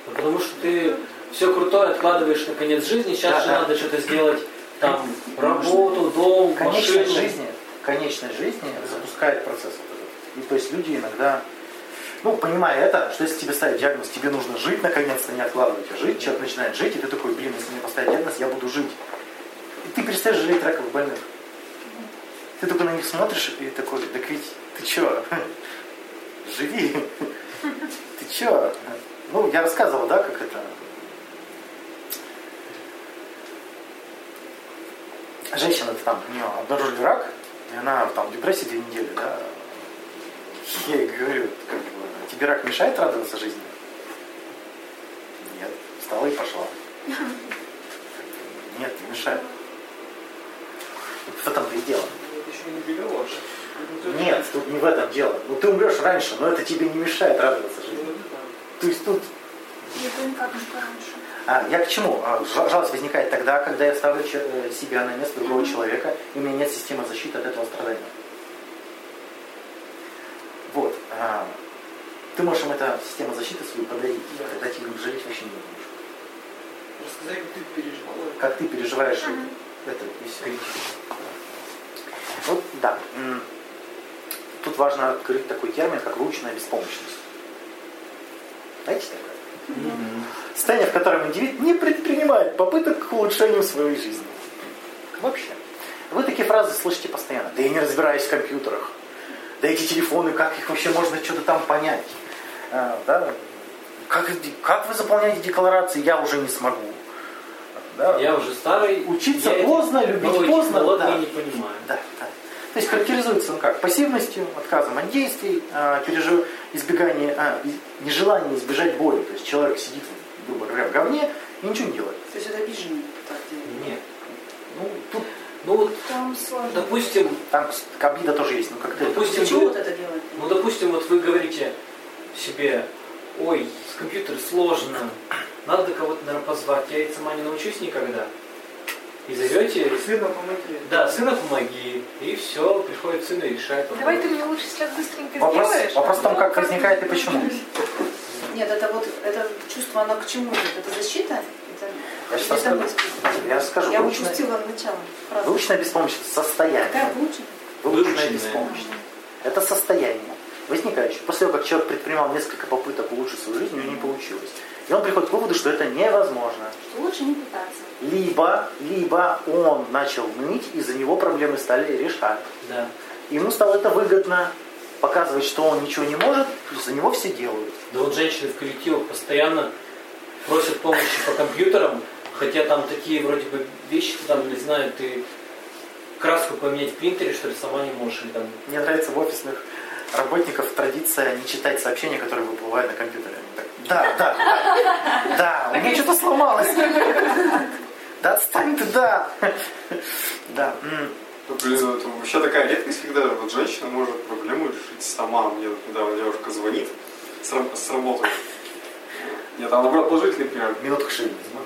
Ну, потому что ты все крутое откладываешь на конец жизни, сейчас Да, же да. надо что-то сделать, там, работу, дом, конечной машину. жизни, конечной жизни запускает процесс. И то есть люди иногда, ну, понимая это, что если тебе ставят диагноз, тебе нужно жить наконец-то, не откладывать, а жить, человек начинает жить, и ты такой, блин, если мне поставить диагноз, я буду жить. И ты перестаешь жалеть раковых больных. Ты только на них смотришь и такой, так ведь ты чё, живи, ты чё? Ну, я рассказывал, да, как это, женщина там, у нее обнаружили рак, и она там в депрессии две недели, да. Я ей говорю, как бы, тебе рак мешает радоваться жизни? Нет. Встала и пошла. Нет, не мешает. В этом-то и дело. Еще не же. Нет, тут не в этом дело. Ну ты умрешь раньше, но это тебе не мешает радоваться жизни. То есть тут раньше. А, я к чему? А, жа- Жалость возникает тогда, когда я ставлю э, себя на место другого человека, и у меня нет системы защиты от этого страдания. Вот. а, Ты можешь им это систему защиты свою подарить, Да. когда тебе жалеть вообще не будешь. Рассказать, как ты переживал. Как ты переживаешь это и все. Вот, да. Тут важно открыть такой термин, как выученная беспомощность. Знаете такое? Мгм. Состояние, в котором индивид не предпринимает попыток к улучшению своей жизни. Вообще. Вы такие фразы слышите постоянно. Да я не разбираюсь в компьютерах. Да эти телефоны, как их вообще можно что-то там понять? А, да? как, как вы заполняете декларации, я уже не смогу. Да? Я уже старый. Учиться я поздно, любить поздно, да. не понимаю. Да, да. То есть характеризуется он как? Пассивностью, отказом от действий, а, пережив- избегание, а, нежелание избежать боли. То есть человек сидит, грубо говоря, в говне и ничего не делает. То есть это обиженный так делает. Нет. Ну, тут Ну вот, Там сложно. допустим, там обида тоже есть, но как-то это- Допустим, Для чего вы- вот это делать? ну допустим, вот вы говорите себе, ой, с компьютером сложно, надо кого-то, наверное, позвать, я и сама не научусь никогда. И зовете, Сына помоги. да, сына помоги, и все, приходит сын и решает. Давай ты мне лучше сейчас быстренько Вопрос, сделаешь. вопрос в том, как возникает и почему. Нет, это вот это чувство, оно к чему идет? Это защита? Это, Я сейчас это расскажу. мысль? Я расскажу. Я Выученная, упустила начало фразы. выученная беспомощность – состояние. Какая выучена? Выученная Выученная. беспомощность. Это состояние, возникающее после того, как человек предпринимал несколько попыток улучшить свою жизнь, у него не получилось. И он приходит к выводу, что это невозможно. Что лучше не пытаться. Либо, либо он начал ныть, и за него проблемы стали решать. Да. Ему стало это выгодно показывать, что он ничего не может, и за него все делают. Да вот женщины в коллективах постоянно просят помощи по компьютерам, хотя там такие вроде бы вещи, там, не знаю, ты краску поменять в принтере, что ли, сама не можешь, или там... Мне нравится в офисных работников традиция не читать сообщения, которые выплывают на компьютере. Так, да, да, да, да, у меня что-то сломалось. Да отстань ты, да. Да. Ну, блин, это вообще такая редкость, когда вот женщина может проблему решить сама. Мне вот недавно девушка звонит с, раб- с работы. Нет, там наоборот положительный пример. Минутку шовинизма.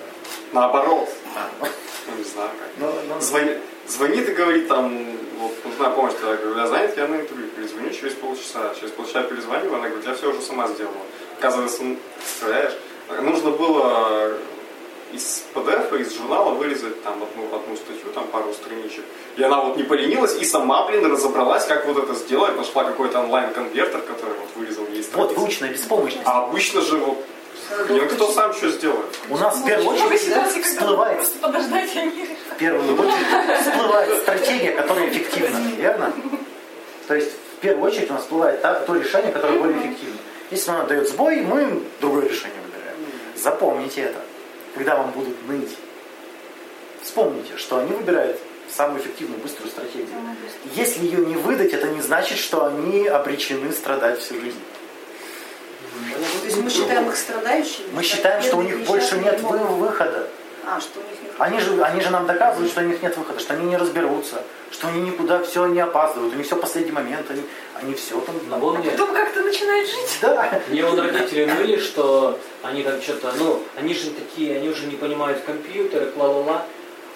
Наоборот. А, Ну, не знаю как. ну, ну, Звони- звонит и говорит там, вот, нужна помощь, я говорю, я занят, я на интервью перезвоню через полчаса. Через полчаса перезвоню, она говорит, я все уже сама сделала. Оказывается, представляешь, нужно было из PDF, из журнала вырезать там одну, одну статью, там пару страничек. И она вот не поленилась и сама, блин, разобралась, как вот это сделать. Нашла какой-то онлайн-конвертер, который вот вырезал ей Вот, страницы. выученная беспомощность. А обычно же вот, блин, кто сам что сделает? У нас в первую очередь всплывает, в первую очередь всплывает стратегия, которая эффективна, верно? То есть в первую очередь у нас всплывает то решение, которое более эффективно. Если оно дает сбой, мы другое решение выбираем. Запомните это. Когда вам будут ныть, вспомните, что они выбирают самую эффективную, быструю стратегию. Если ее не выдать, это не значит, что они обречены страдать всю жизнь. Есть мы считаем их страдающими? Мы считаем, что у них больше нет вы- выхода. А, что у них нет Они же, они же нам доказывают, что у них нет выхода, что они не разберутся, что они никуда все не опаздывают, у них все в последний момент, они, они все там... Ну, вон мне, Потом как-то начинает жить. Да. мне вон родители ныли, что они там что-то, ну, они же такие, они уже не понимают компьютеры, ла-ла-ла.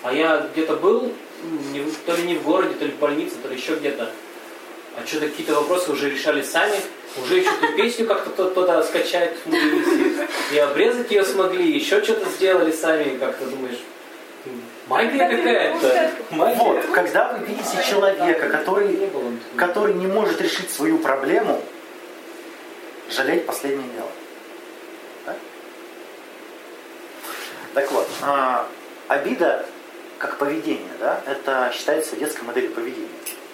А я где-то был, то ли не в городе, то ли в больнице, то ли еще где-то. А что-то какие-то вопросы уже решали сами. Уже еще эту песню как-то кто- кто-то скачать. И обрезать ее смогли, еще что-то сделали сами, как-то думаешь. Магия какая-то. Вот, когда вы видите человека, который, который не может решить свою проблему, жалеть последнее дело. Да? Так вот, а, обида как поведение, да, это считается детской моделью поведения.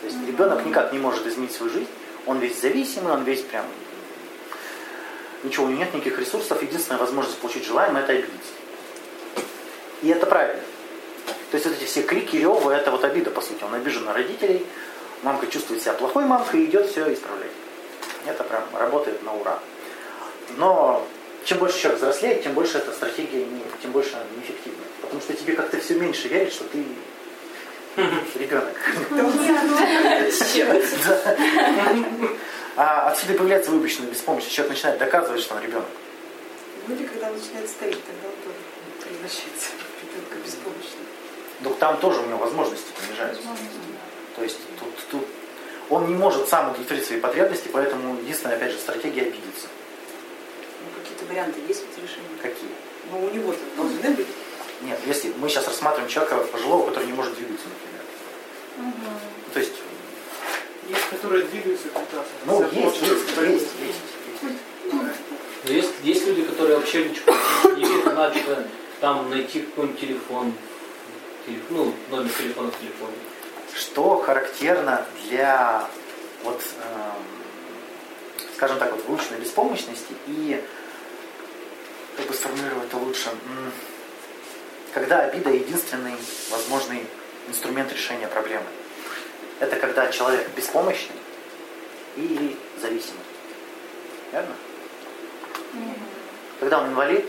То есть ребенок никак не может изменить свою жизнь, он весь зависимый, он весь прям ничего, у него нет никаких ресурсов, единственная возможность получить желаемое это обидеться. И это правильно. То есть вот эти все крики, ревы, это вот обида, по сути. Он обижен на родителей, мамка чувствует себя плохой мамкой и идет все исправлять. Это прям работает на ура. Но чем больше человек взрослеет, тем больше эта стратегия, не, тем больше она неэффективна. Потому что тебе как-то все меньше верит, что ты ребенок. А отсюда и появляется выборочная беспомощность. Человек начинает доказывать, что он ребенок. Ну или когда он начинает стареть, тогда он тоже превращается в ребенка беспомощного. Но там тоже у него возможности понижаются. То есть тут, тут он не может сам удовлетворить свои потребности, поэтому единственная, опять же, стратегия обидеться. Ну какие-то варианты есть вот решения? Какие? Ну у него-то должны быть. Нет, если мы сейчас рассматриваем человека пожилого, который не может двигаться, например. То есть, Есть, которые двигаются прекрасно. ну, есть, есть, есть, есть, есть. Но есть, есть люди, которые вообще ничего не видят, надо там найти какой-нибудь телефон, телеф- ну, номер телефона в телефоне. Что характерно для, вот, эм, скажем так, вот, выученной беспомощности и, как бы сформулировать это лучше, М, когда обида единственный возможный инструмент решения проблемы. Это когда человек беспомощный или зависимый. Верно? Когда он инвалид,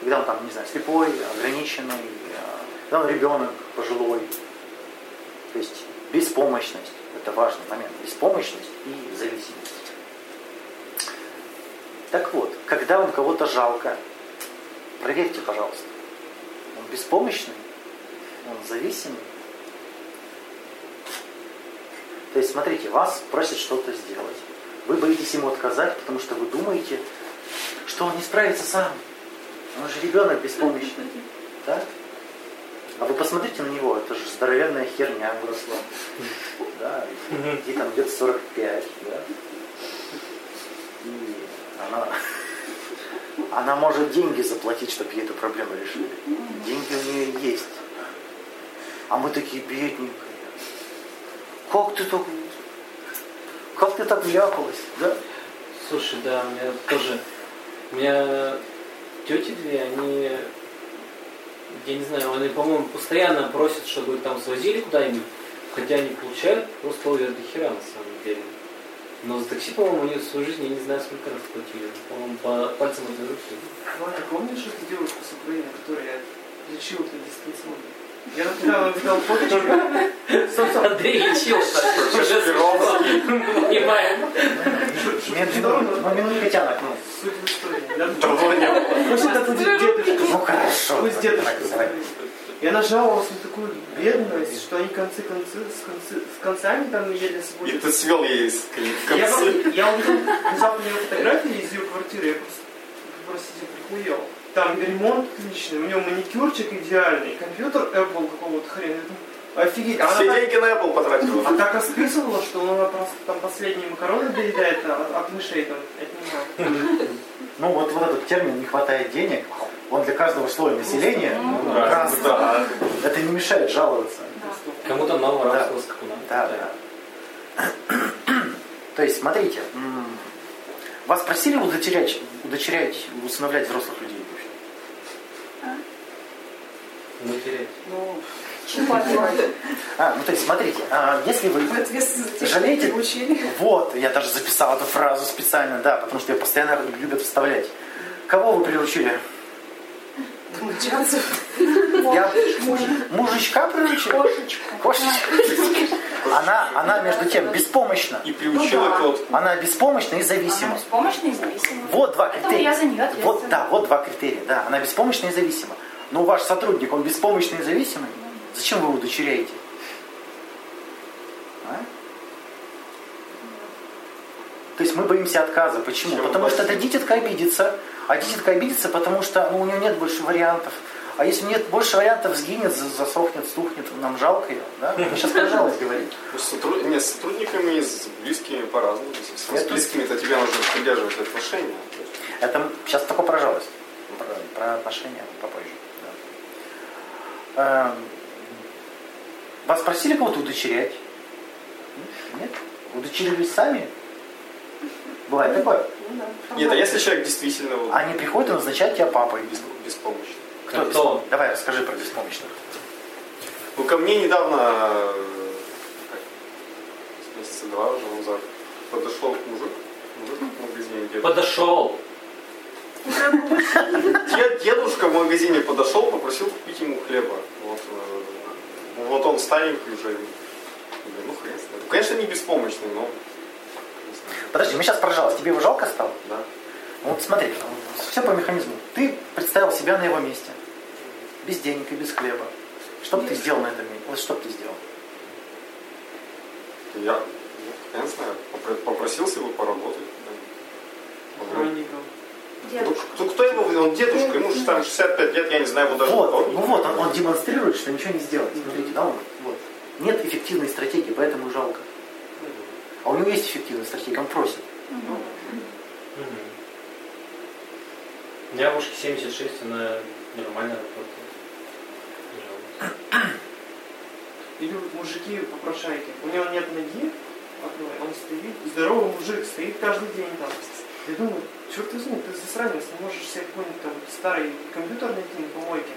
когда он там, не знаю, слепой, ограниченный, когда он ребенок пожилой. То есть беспомощность, это важный момент, беспомощность и зависимость. Так вот, когда вам кого-то жалко, проверьте, пожалуйста, беспомощный, он зависимый. То есть, смотрите, вас просят что-то сделать. Вы боитесь ему отказать, потому что вы думаете, что он не справится сам. Он же ребенок беспомощный. Да? А вы посмотрите на него, это же здоровенная херня выросла. Да, и там где-то 45, да. И она, она может деньги заплатить, чтобы ей эту проблему решили. Деньги у нее есть. А мы такие бедненькие. Как ты так, как ты так вляпалась, да? Слушай, да, у меня тоже, у меня тети две, они, я не знаю, они, по-моему, постоянно просят, чтобы их там свозили куда-нибудь. Хотя они получают просто овер до хера на самом деле. Но за такси, по-моему, они в своей жизни, я не знаю, сколько раз платили. По-моему, по пальцам одной руки. Ваня, помнишь эту девушку с Украины, которую я лечил это дистанционно? Я когда увидел фоточку, стоп, Андрей лечил, уже понимаем. Ну, минутка тянок, ну. суть в истории. Давно не было. Ну хорошо. Пусть дедушка. И она жаловалась на такую бедность, что они концы концы с, концы, с концами там еле И сводят. ты свел ей с- в Я, просто- я увидел внезапно ее фотографии из ее квартиры, я просто, простите, прихуел. Там ремонт отличный, у него маникюрчик идеальный, компьютер Apple какого-то хрена. Офигеть, а Все она так, деньги на Apple потратила. а так расписывала, что она просто там последние макароны доедает от, от мышей там отнимает. Ну вот, вот этот термин «не хватает денег», он для каждого слоя населения ну, Да, разный. да. Это не мешает жаловаться. Кому-то нового Да. скакуна. Да, да. То есть, смотрите, вас просили удочерять, удочерять, усыновлять взрослых людей вообще? Матерять. Ну, А, ну то есть, смотрите, а, если вы Жалеете? Вот, я даже записал эту фразу специально, да, потому что ее постоянно любят вставлять. Кого вы приручили? Я мужичка приручил? Кошечку. Кошечка. Она, она, между тем, беспомощна. И приучила Ну да. Она беспомощна и зависима. Беспомощно и зависимо. Вот два Поэтому критерия. я за нее. Вот, да, вот два критерия, да. Она беспомощна и зависима. Но ваш сотрудник, он беспомощный и зависимый. Зачем вы его удочеряете? А? То есть мы боимся отказа. Почему? Чего потому что боитесь? дитятка обидится. А дитятка обидится, потому что ну, у нее нет больше вариантов. А если нет больше вариантов, сгинет, за- засохнет, стухнет, нам жалко ее. Да? Мы сейчас про жалость говорим. Ну, сотруд- Нет, с сотрудниками и с близкими по-разному. С Это- близкими, то тебе нужно поддерживать отношения. Это сейчас только про жалость. Про, про отношения попозже. да. Эм, Вас просили кого-то удочерять? Нет? Удочерились сами? Бывает такое. Ну да. Нет, а если человек действительно вот Они приходят и назначают тебя папой. бес- беспомощный? Кто, кто? Давай расскажи про беспомощных. Ну, ко мне недавно, э, как, месяца два уже назад, подошел мужик, мужик в магазине, дед- Подошел. Дед- дедушка в магазине подошел, попросил купить ему хлеба. Вот, э, вот он старенький уже. Ну, хрен с ним. Конечно, не беспомощный, но... Подожди, мы сейчас про жалость. Тебе его жалко стало? Да. Ну, Вот смотри, все по механизму. Ты представил себя на его месте. Без денег и без хлеба. Что бы ты сделал на этом месте? Вот что бы ты сделал? Я, я не знаю, попро- попросился его поработать. да. охранником. Ну, кто, кто его, он дедушка, ему же там 65 лет, я не знаю, его даже Вот, помню. ну вот, он, он демонстрирует, что ничего не сделать. Смотрите, да, он, вот. Нет эффективной стратегии, поэтому жалко. А у него есть эффективная стратегия, он просит. Мгм. У меня бабушке 76, она нормально работает. Или вот мужики попрошайки. У него нет ноги одной, он стоит, здоровый мужик, стоит каждый день там. Я думаю, черт возьми, ты засранец, не можешь себе какой-нибудь там старый компьютер найти на помойке,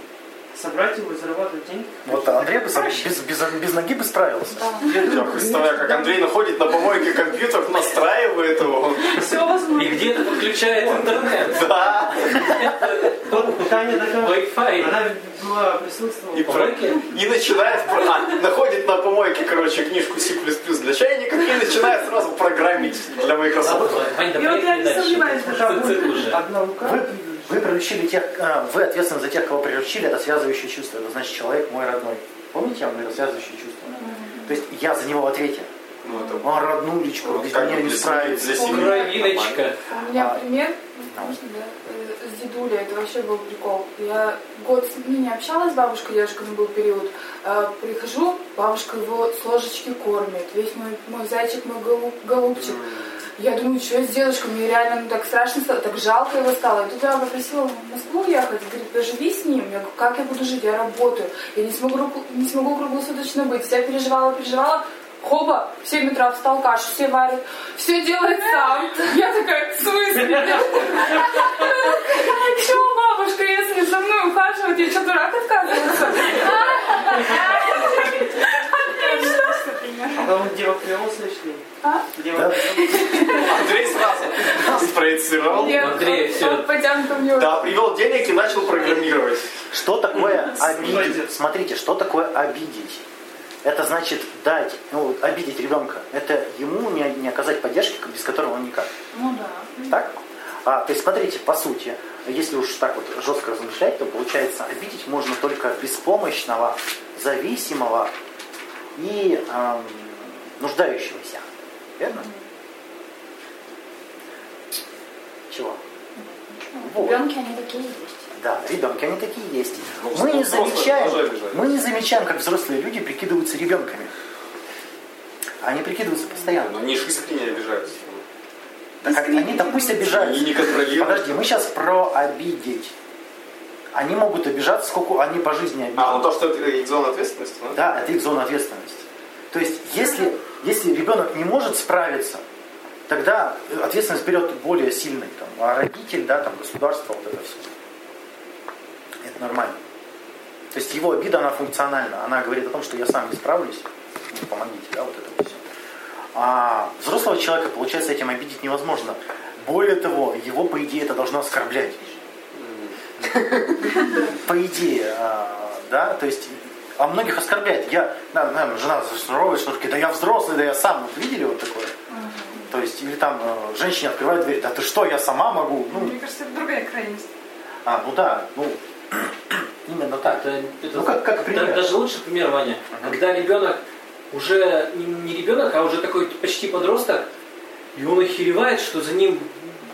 собрать его и зарабатывать деньги. Вот Андрей бы сам без, без, без ноги бы справился. Я представляю, как Андрей находит на помойке компьютер, настраивает его. Все возможно. И где-то подключает интернет. Да. Вот Таня такая, Wi-Fi. она была присутствовала. И, и начинает, а, находит на помойке, короче, книжку C++ для чайников и начинает сразу программить для Microsoft. Вот я не дальше. сомневаюсь, уже. Одна рука. Вы, приручили тех, э, вы ответственны за тех, кого приручили, это связывающее чувство. Это значит, человек мой родной. Помните, я вам говорил, связывающее чувство? То есть я за него в ответе. Ну, это Он роднулечку, вот без меня не справится. семьи- для семьи Кровиночка. У меня А. пример, можно, да, э, с дедулей, это вообще был прикол. Я год с ним не общалась с бабушкой, дедушкой был период. А, Прихожу, бабушка его с ложечки кормит, весь мой, мой зайчик, мой голуб- голубчик. Я думаю, что с дедушкой, мне реально ну, так страшно стало, так жалко его стало. И тут я попросила в Москву ехать, говорит, поживи с ним. Я говорю, как я буду жить, я работаю, я не смогу, не смогу круглосуточно быть. Я переживала, переживала, Хоба, в 7 утра встал, кашу все варит, все делает сам. Я такая, в смысле? Чего, бабушка, если за мной ухаживать, я что, дурак отказываться? Отлично. А привел на следующий день. А? Да. привел. Андрей сразу спроецировал. Андрей, мне. Да, привел денег и начал программировать. Что такое обидеть? Смотрите, что такое обидеть? Это значит дать, ну, обидеть ребенка. Это ему не, не оказать поддержки, без которого он никак. Ну да. Так? А, то есть, смотрите, по сути, если уж так вот жестко размышлять, то получается, обидеть можно только беспомощного, зависимого и эм, нуждающегося. Верно? Чего? Вот. Ребенки, они такие есть. Да, ребенки, они такие есть. Ну, Мы не замечаем, мы не замечаем, как взрослые люди прикидываются ребенками. Они прикидываются постоянно. Но они же искренне обижаются. Так как они-то пусть Они обижаются. не контролируют. Подожди, мы сейчас про обидеть. Они могут обижаться, сколько они по жизни обидят. А, ну то, что это их зона ответственности, да? Да, это их зона ответственности. То есть, если, если ребенок не может справиться, тогда ответственность берет более сильный. Там, а родитель, да, там, государство, вот это все. Это нормально. То есть его обида, она функциональна. Она говорит о том, что я сам не справлюсь. Ну, помогите, да, вот это все. А взрослого человека, получается, этим обидеть невозможно. Более того, его, по идее, это должно оскорблять. По идее, а, да, то есть, а многих оскорбляет. Я, да, да, жена зашнуровывает шнурки, да я взрослый, да я сам. Вот видели вот такое? То есть, или там э, женщине открывает дверь, да ты что, я сама могу? Ну, Мне кажется, это другая крайность. а, ну да, ну, именно так. Это, это Ну, как- как пример. даже лучше пример, Ваня. Когда ребенок уже не, не ребенок, а уже такой почти подросток, и он охеревает, что за ним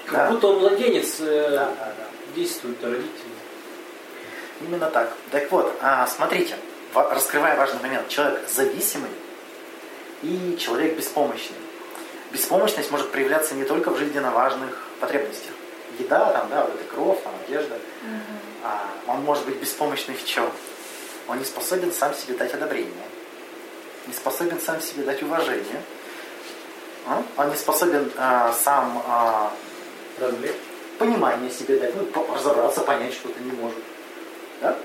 как Да. будто он младенец э, Да, да, да. действует, родители. Именно так. Так вот, а, смотрите, раскрывая важный момент. Человек зависимый и человек беспомощный. Беспомощность может проявляться не только в жизненно важных потребностях. Еда, там, да, вот эта кровь, там, одежда. А, он может быть беспомощный в чем? Он не способен сам себе дать одобрение. Не способен сам себе дать уважение. А? Он не способен а, сам а, понимание себе дать, ну, разобраться, понять что-то не может. Да?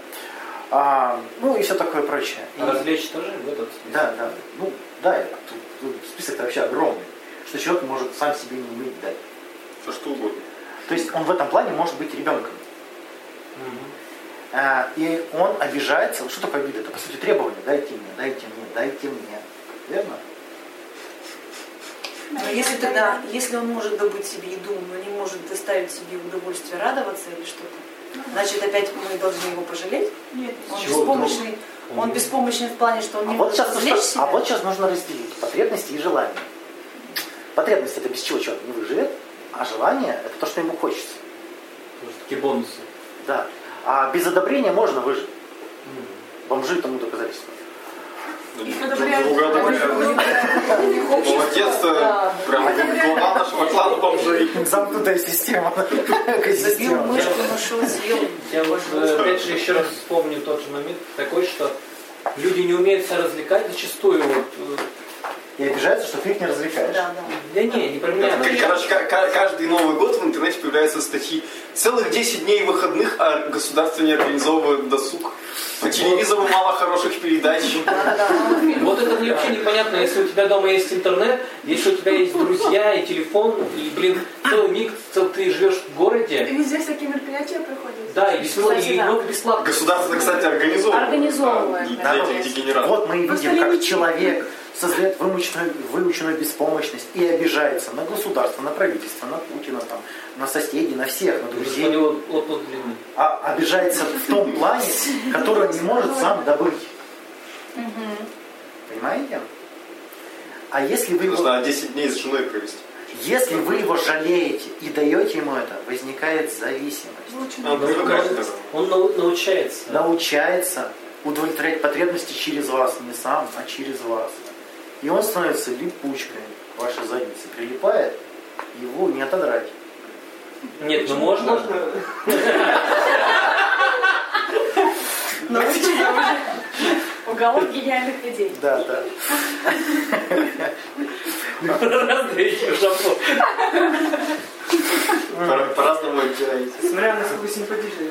А, ну и все такое прочее. И- А развлечь тоже в этот смысле? да, да. Ну, да, это, тут, тут список вообще огромный. Что человек может сам себе не уметь дать. Все что угодно. То есть он в этом плане может быть ребенком. Мгм. А, и он обижается. Вот Что такое обида? Это, по сути, требование. Дайте мне, дайте мне, дайте мне. Верно? Но если тогда, если он может добыть себе еду, но не может доставить себе удовольствие радоваться или что-то, значит опять мы должны его пожалеть? Нет. Он чего беспомощный. Он беспомощный в плане, что он А не вот, может сейчас, нужно- себя. а вот сейчас нужно разделить потребности и желания. Потребность это без чего человек не выживет, а желание это то, что ему хочется. Вот такие бонусы. Да. А без одобрения можно выжить. Бомжи тому доказательство. Одобряют. Друга одобряют. Молодец, прям глава нашего клана бомжей. Замкнутая система. Забил мышку, нашел, съел. Я вот э, опять же еще раз вспомню тот же момент такой, что люди не умеют себя развлекать зачастую. Вот, э, И обижаются, что ты их не развлекаешь. Да, да. да не, не про меня. Короче, ка- ка- каждый Новый год в интернете появляются статьи. Целых 10 дней выходных, а государство не организовывает досуг. По телевизору мало хороших передач. Вот это мне вообще непонятно, если у тебя дома есть интернет, если у тебя есть друзья и телефон, и, блин, целый миг, ты живешь в городе, Везде всякие мероприятия проходят. да, и, бесплатно, Кстати, и да. много бесплатно. Государство, кстати, организовывает. Организовывает, И. Вот мы и видим, как человек создает вымученную, выученную беспомощность и обижается на государство, на правительство, на Путина, там, на соседей, на всех, на друзей. А обижается в том плане, который он не может сам добыть. Понимаете? А если вы, его, Нужно 10 дней с женой провести. если вы его жалеете и даете ему это, возникает зависимость. Он. Он нау- научается. Научается удовлетворять потребности через вас, не сам, а через вас. И он становится липучкой к вашей заднице, прилипает, его не отодрать. Нет, ну можно. Уголок гениальных идей. Да, да. По-разному отделяете. Смотря насколько симпатичный.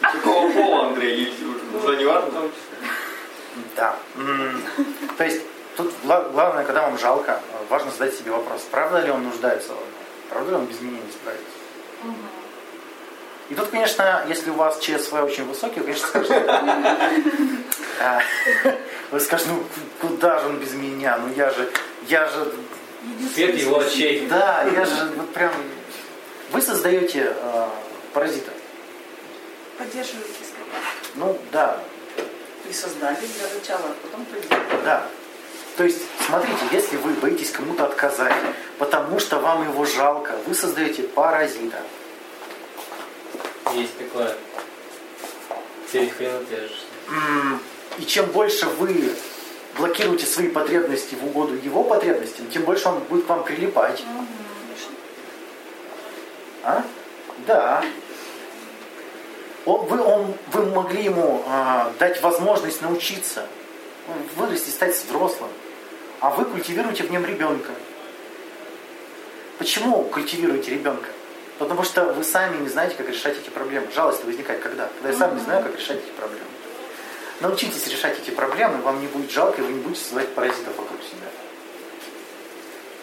Какого пола, Андрей? Или Уже не важно? Да. То есть тут гла- главное, когда вам жалко, э, важно задать себе вопрос, правда ли он нуждается во мне? Правда ли он без меня не справится? И тут, конечно, если у вас ЧСВ очень высокий, вы, конечно, скажете, а, вы скажете, ну куда же он без меня? Ну я же, я же, Свет его очей. да, я же вот прям... Вы создаете э, паразита. Поддерживайте сказать. Ну да, И создали для начала, а потом придет. Да. То есть, смотрите, если вы боитесь кому-то отказать, потому что вам его жалко, вы создаете паразита. Есть такое. М, И чем больше вы блокируете свои потребности в угоду его потребностям, тем больше он будет к вам прилипать. А? Да. Он- вы, он- вы могли ему а, дать возможность научиться, вырасти, стать взрослым, а вы культивируете в нем ребенка. Почему культивируете ребенка? Потому что вы сами не знаете, как решать эти проблемы. Жалость возникает когда? Когда я сам не знаю, как решать эти проблемы. Научитесь решать эти проблемы, вам не будет жалко, и вы не будете создавать паразитов вокруг.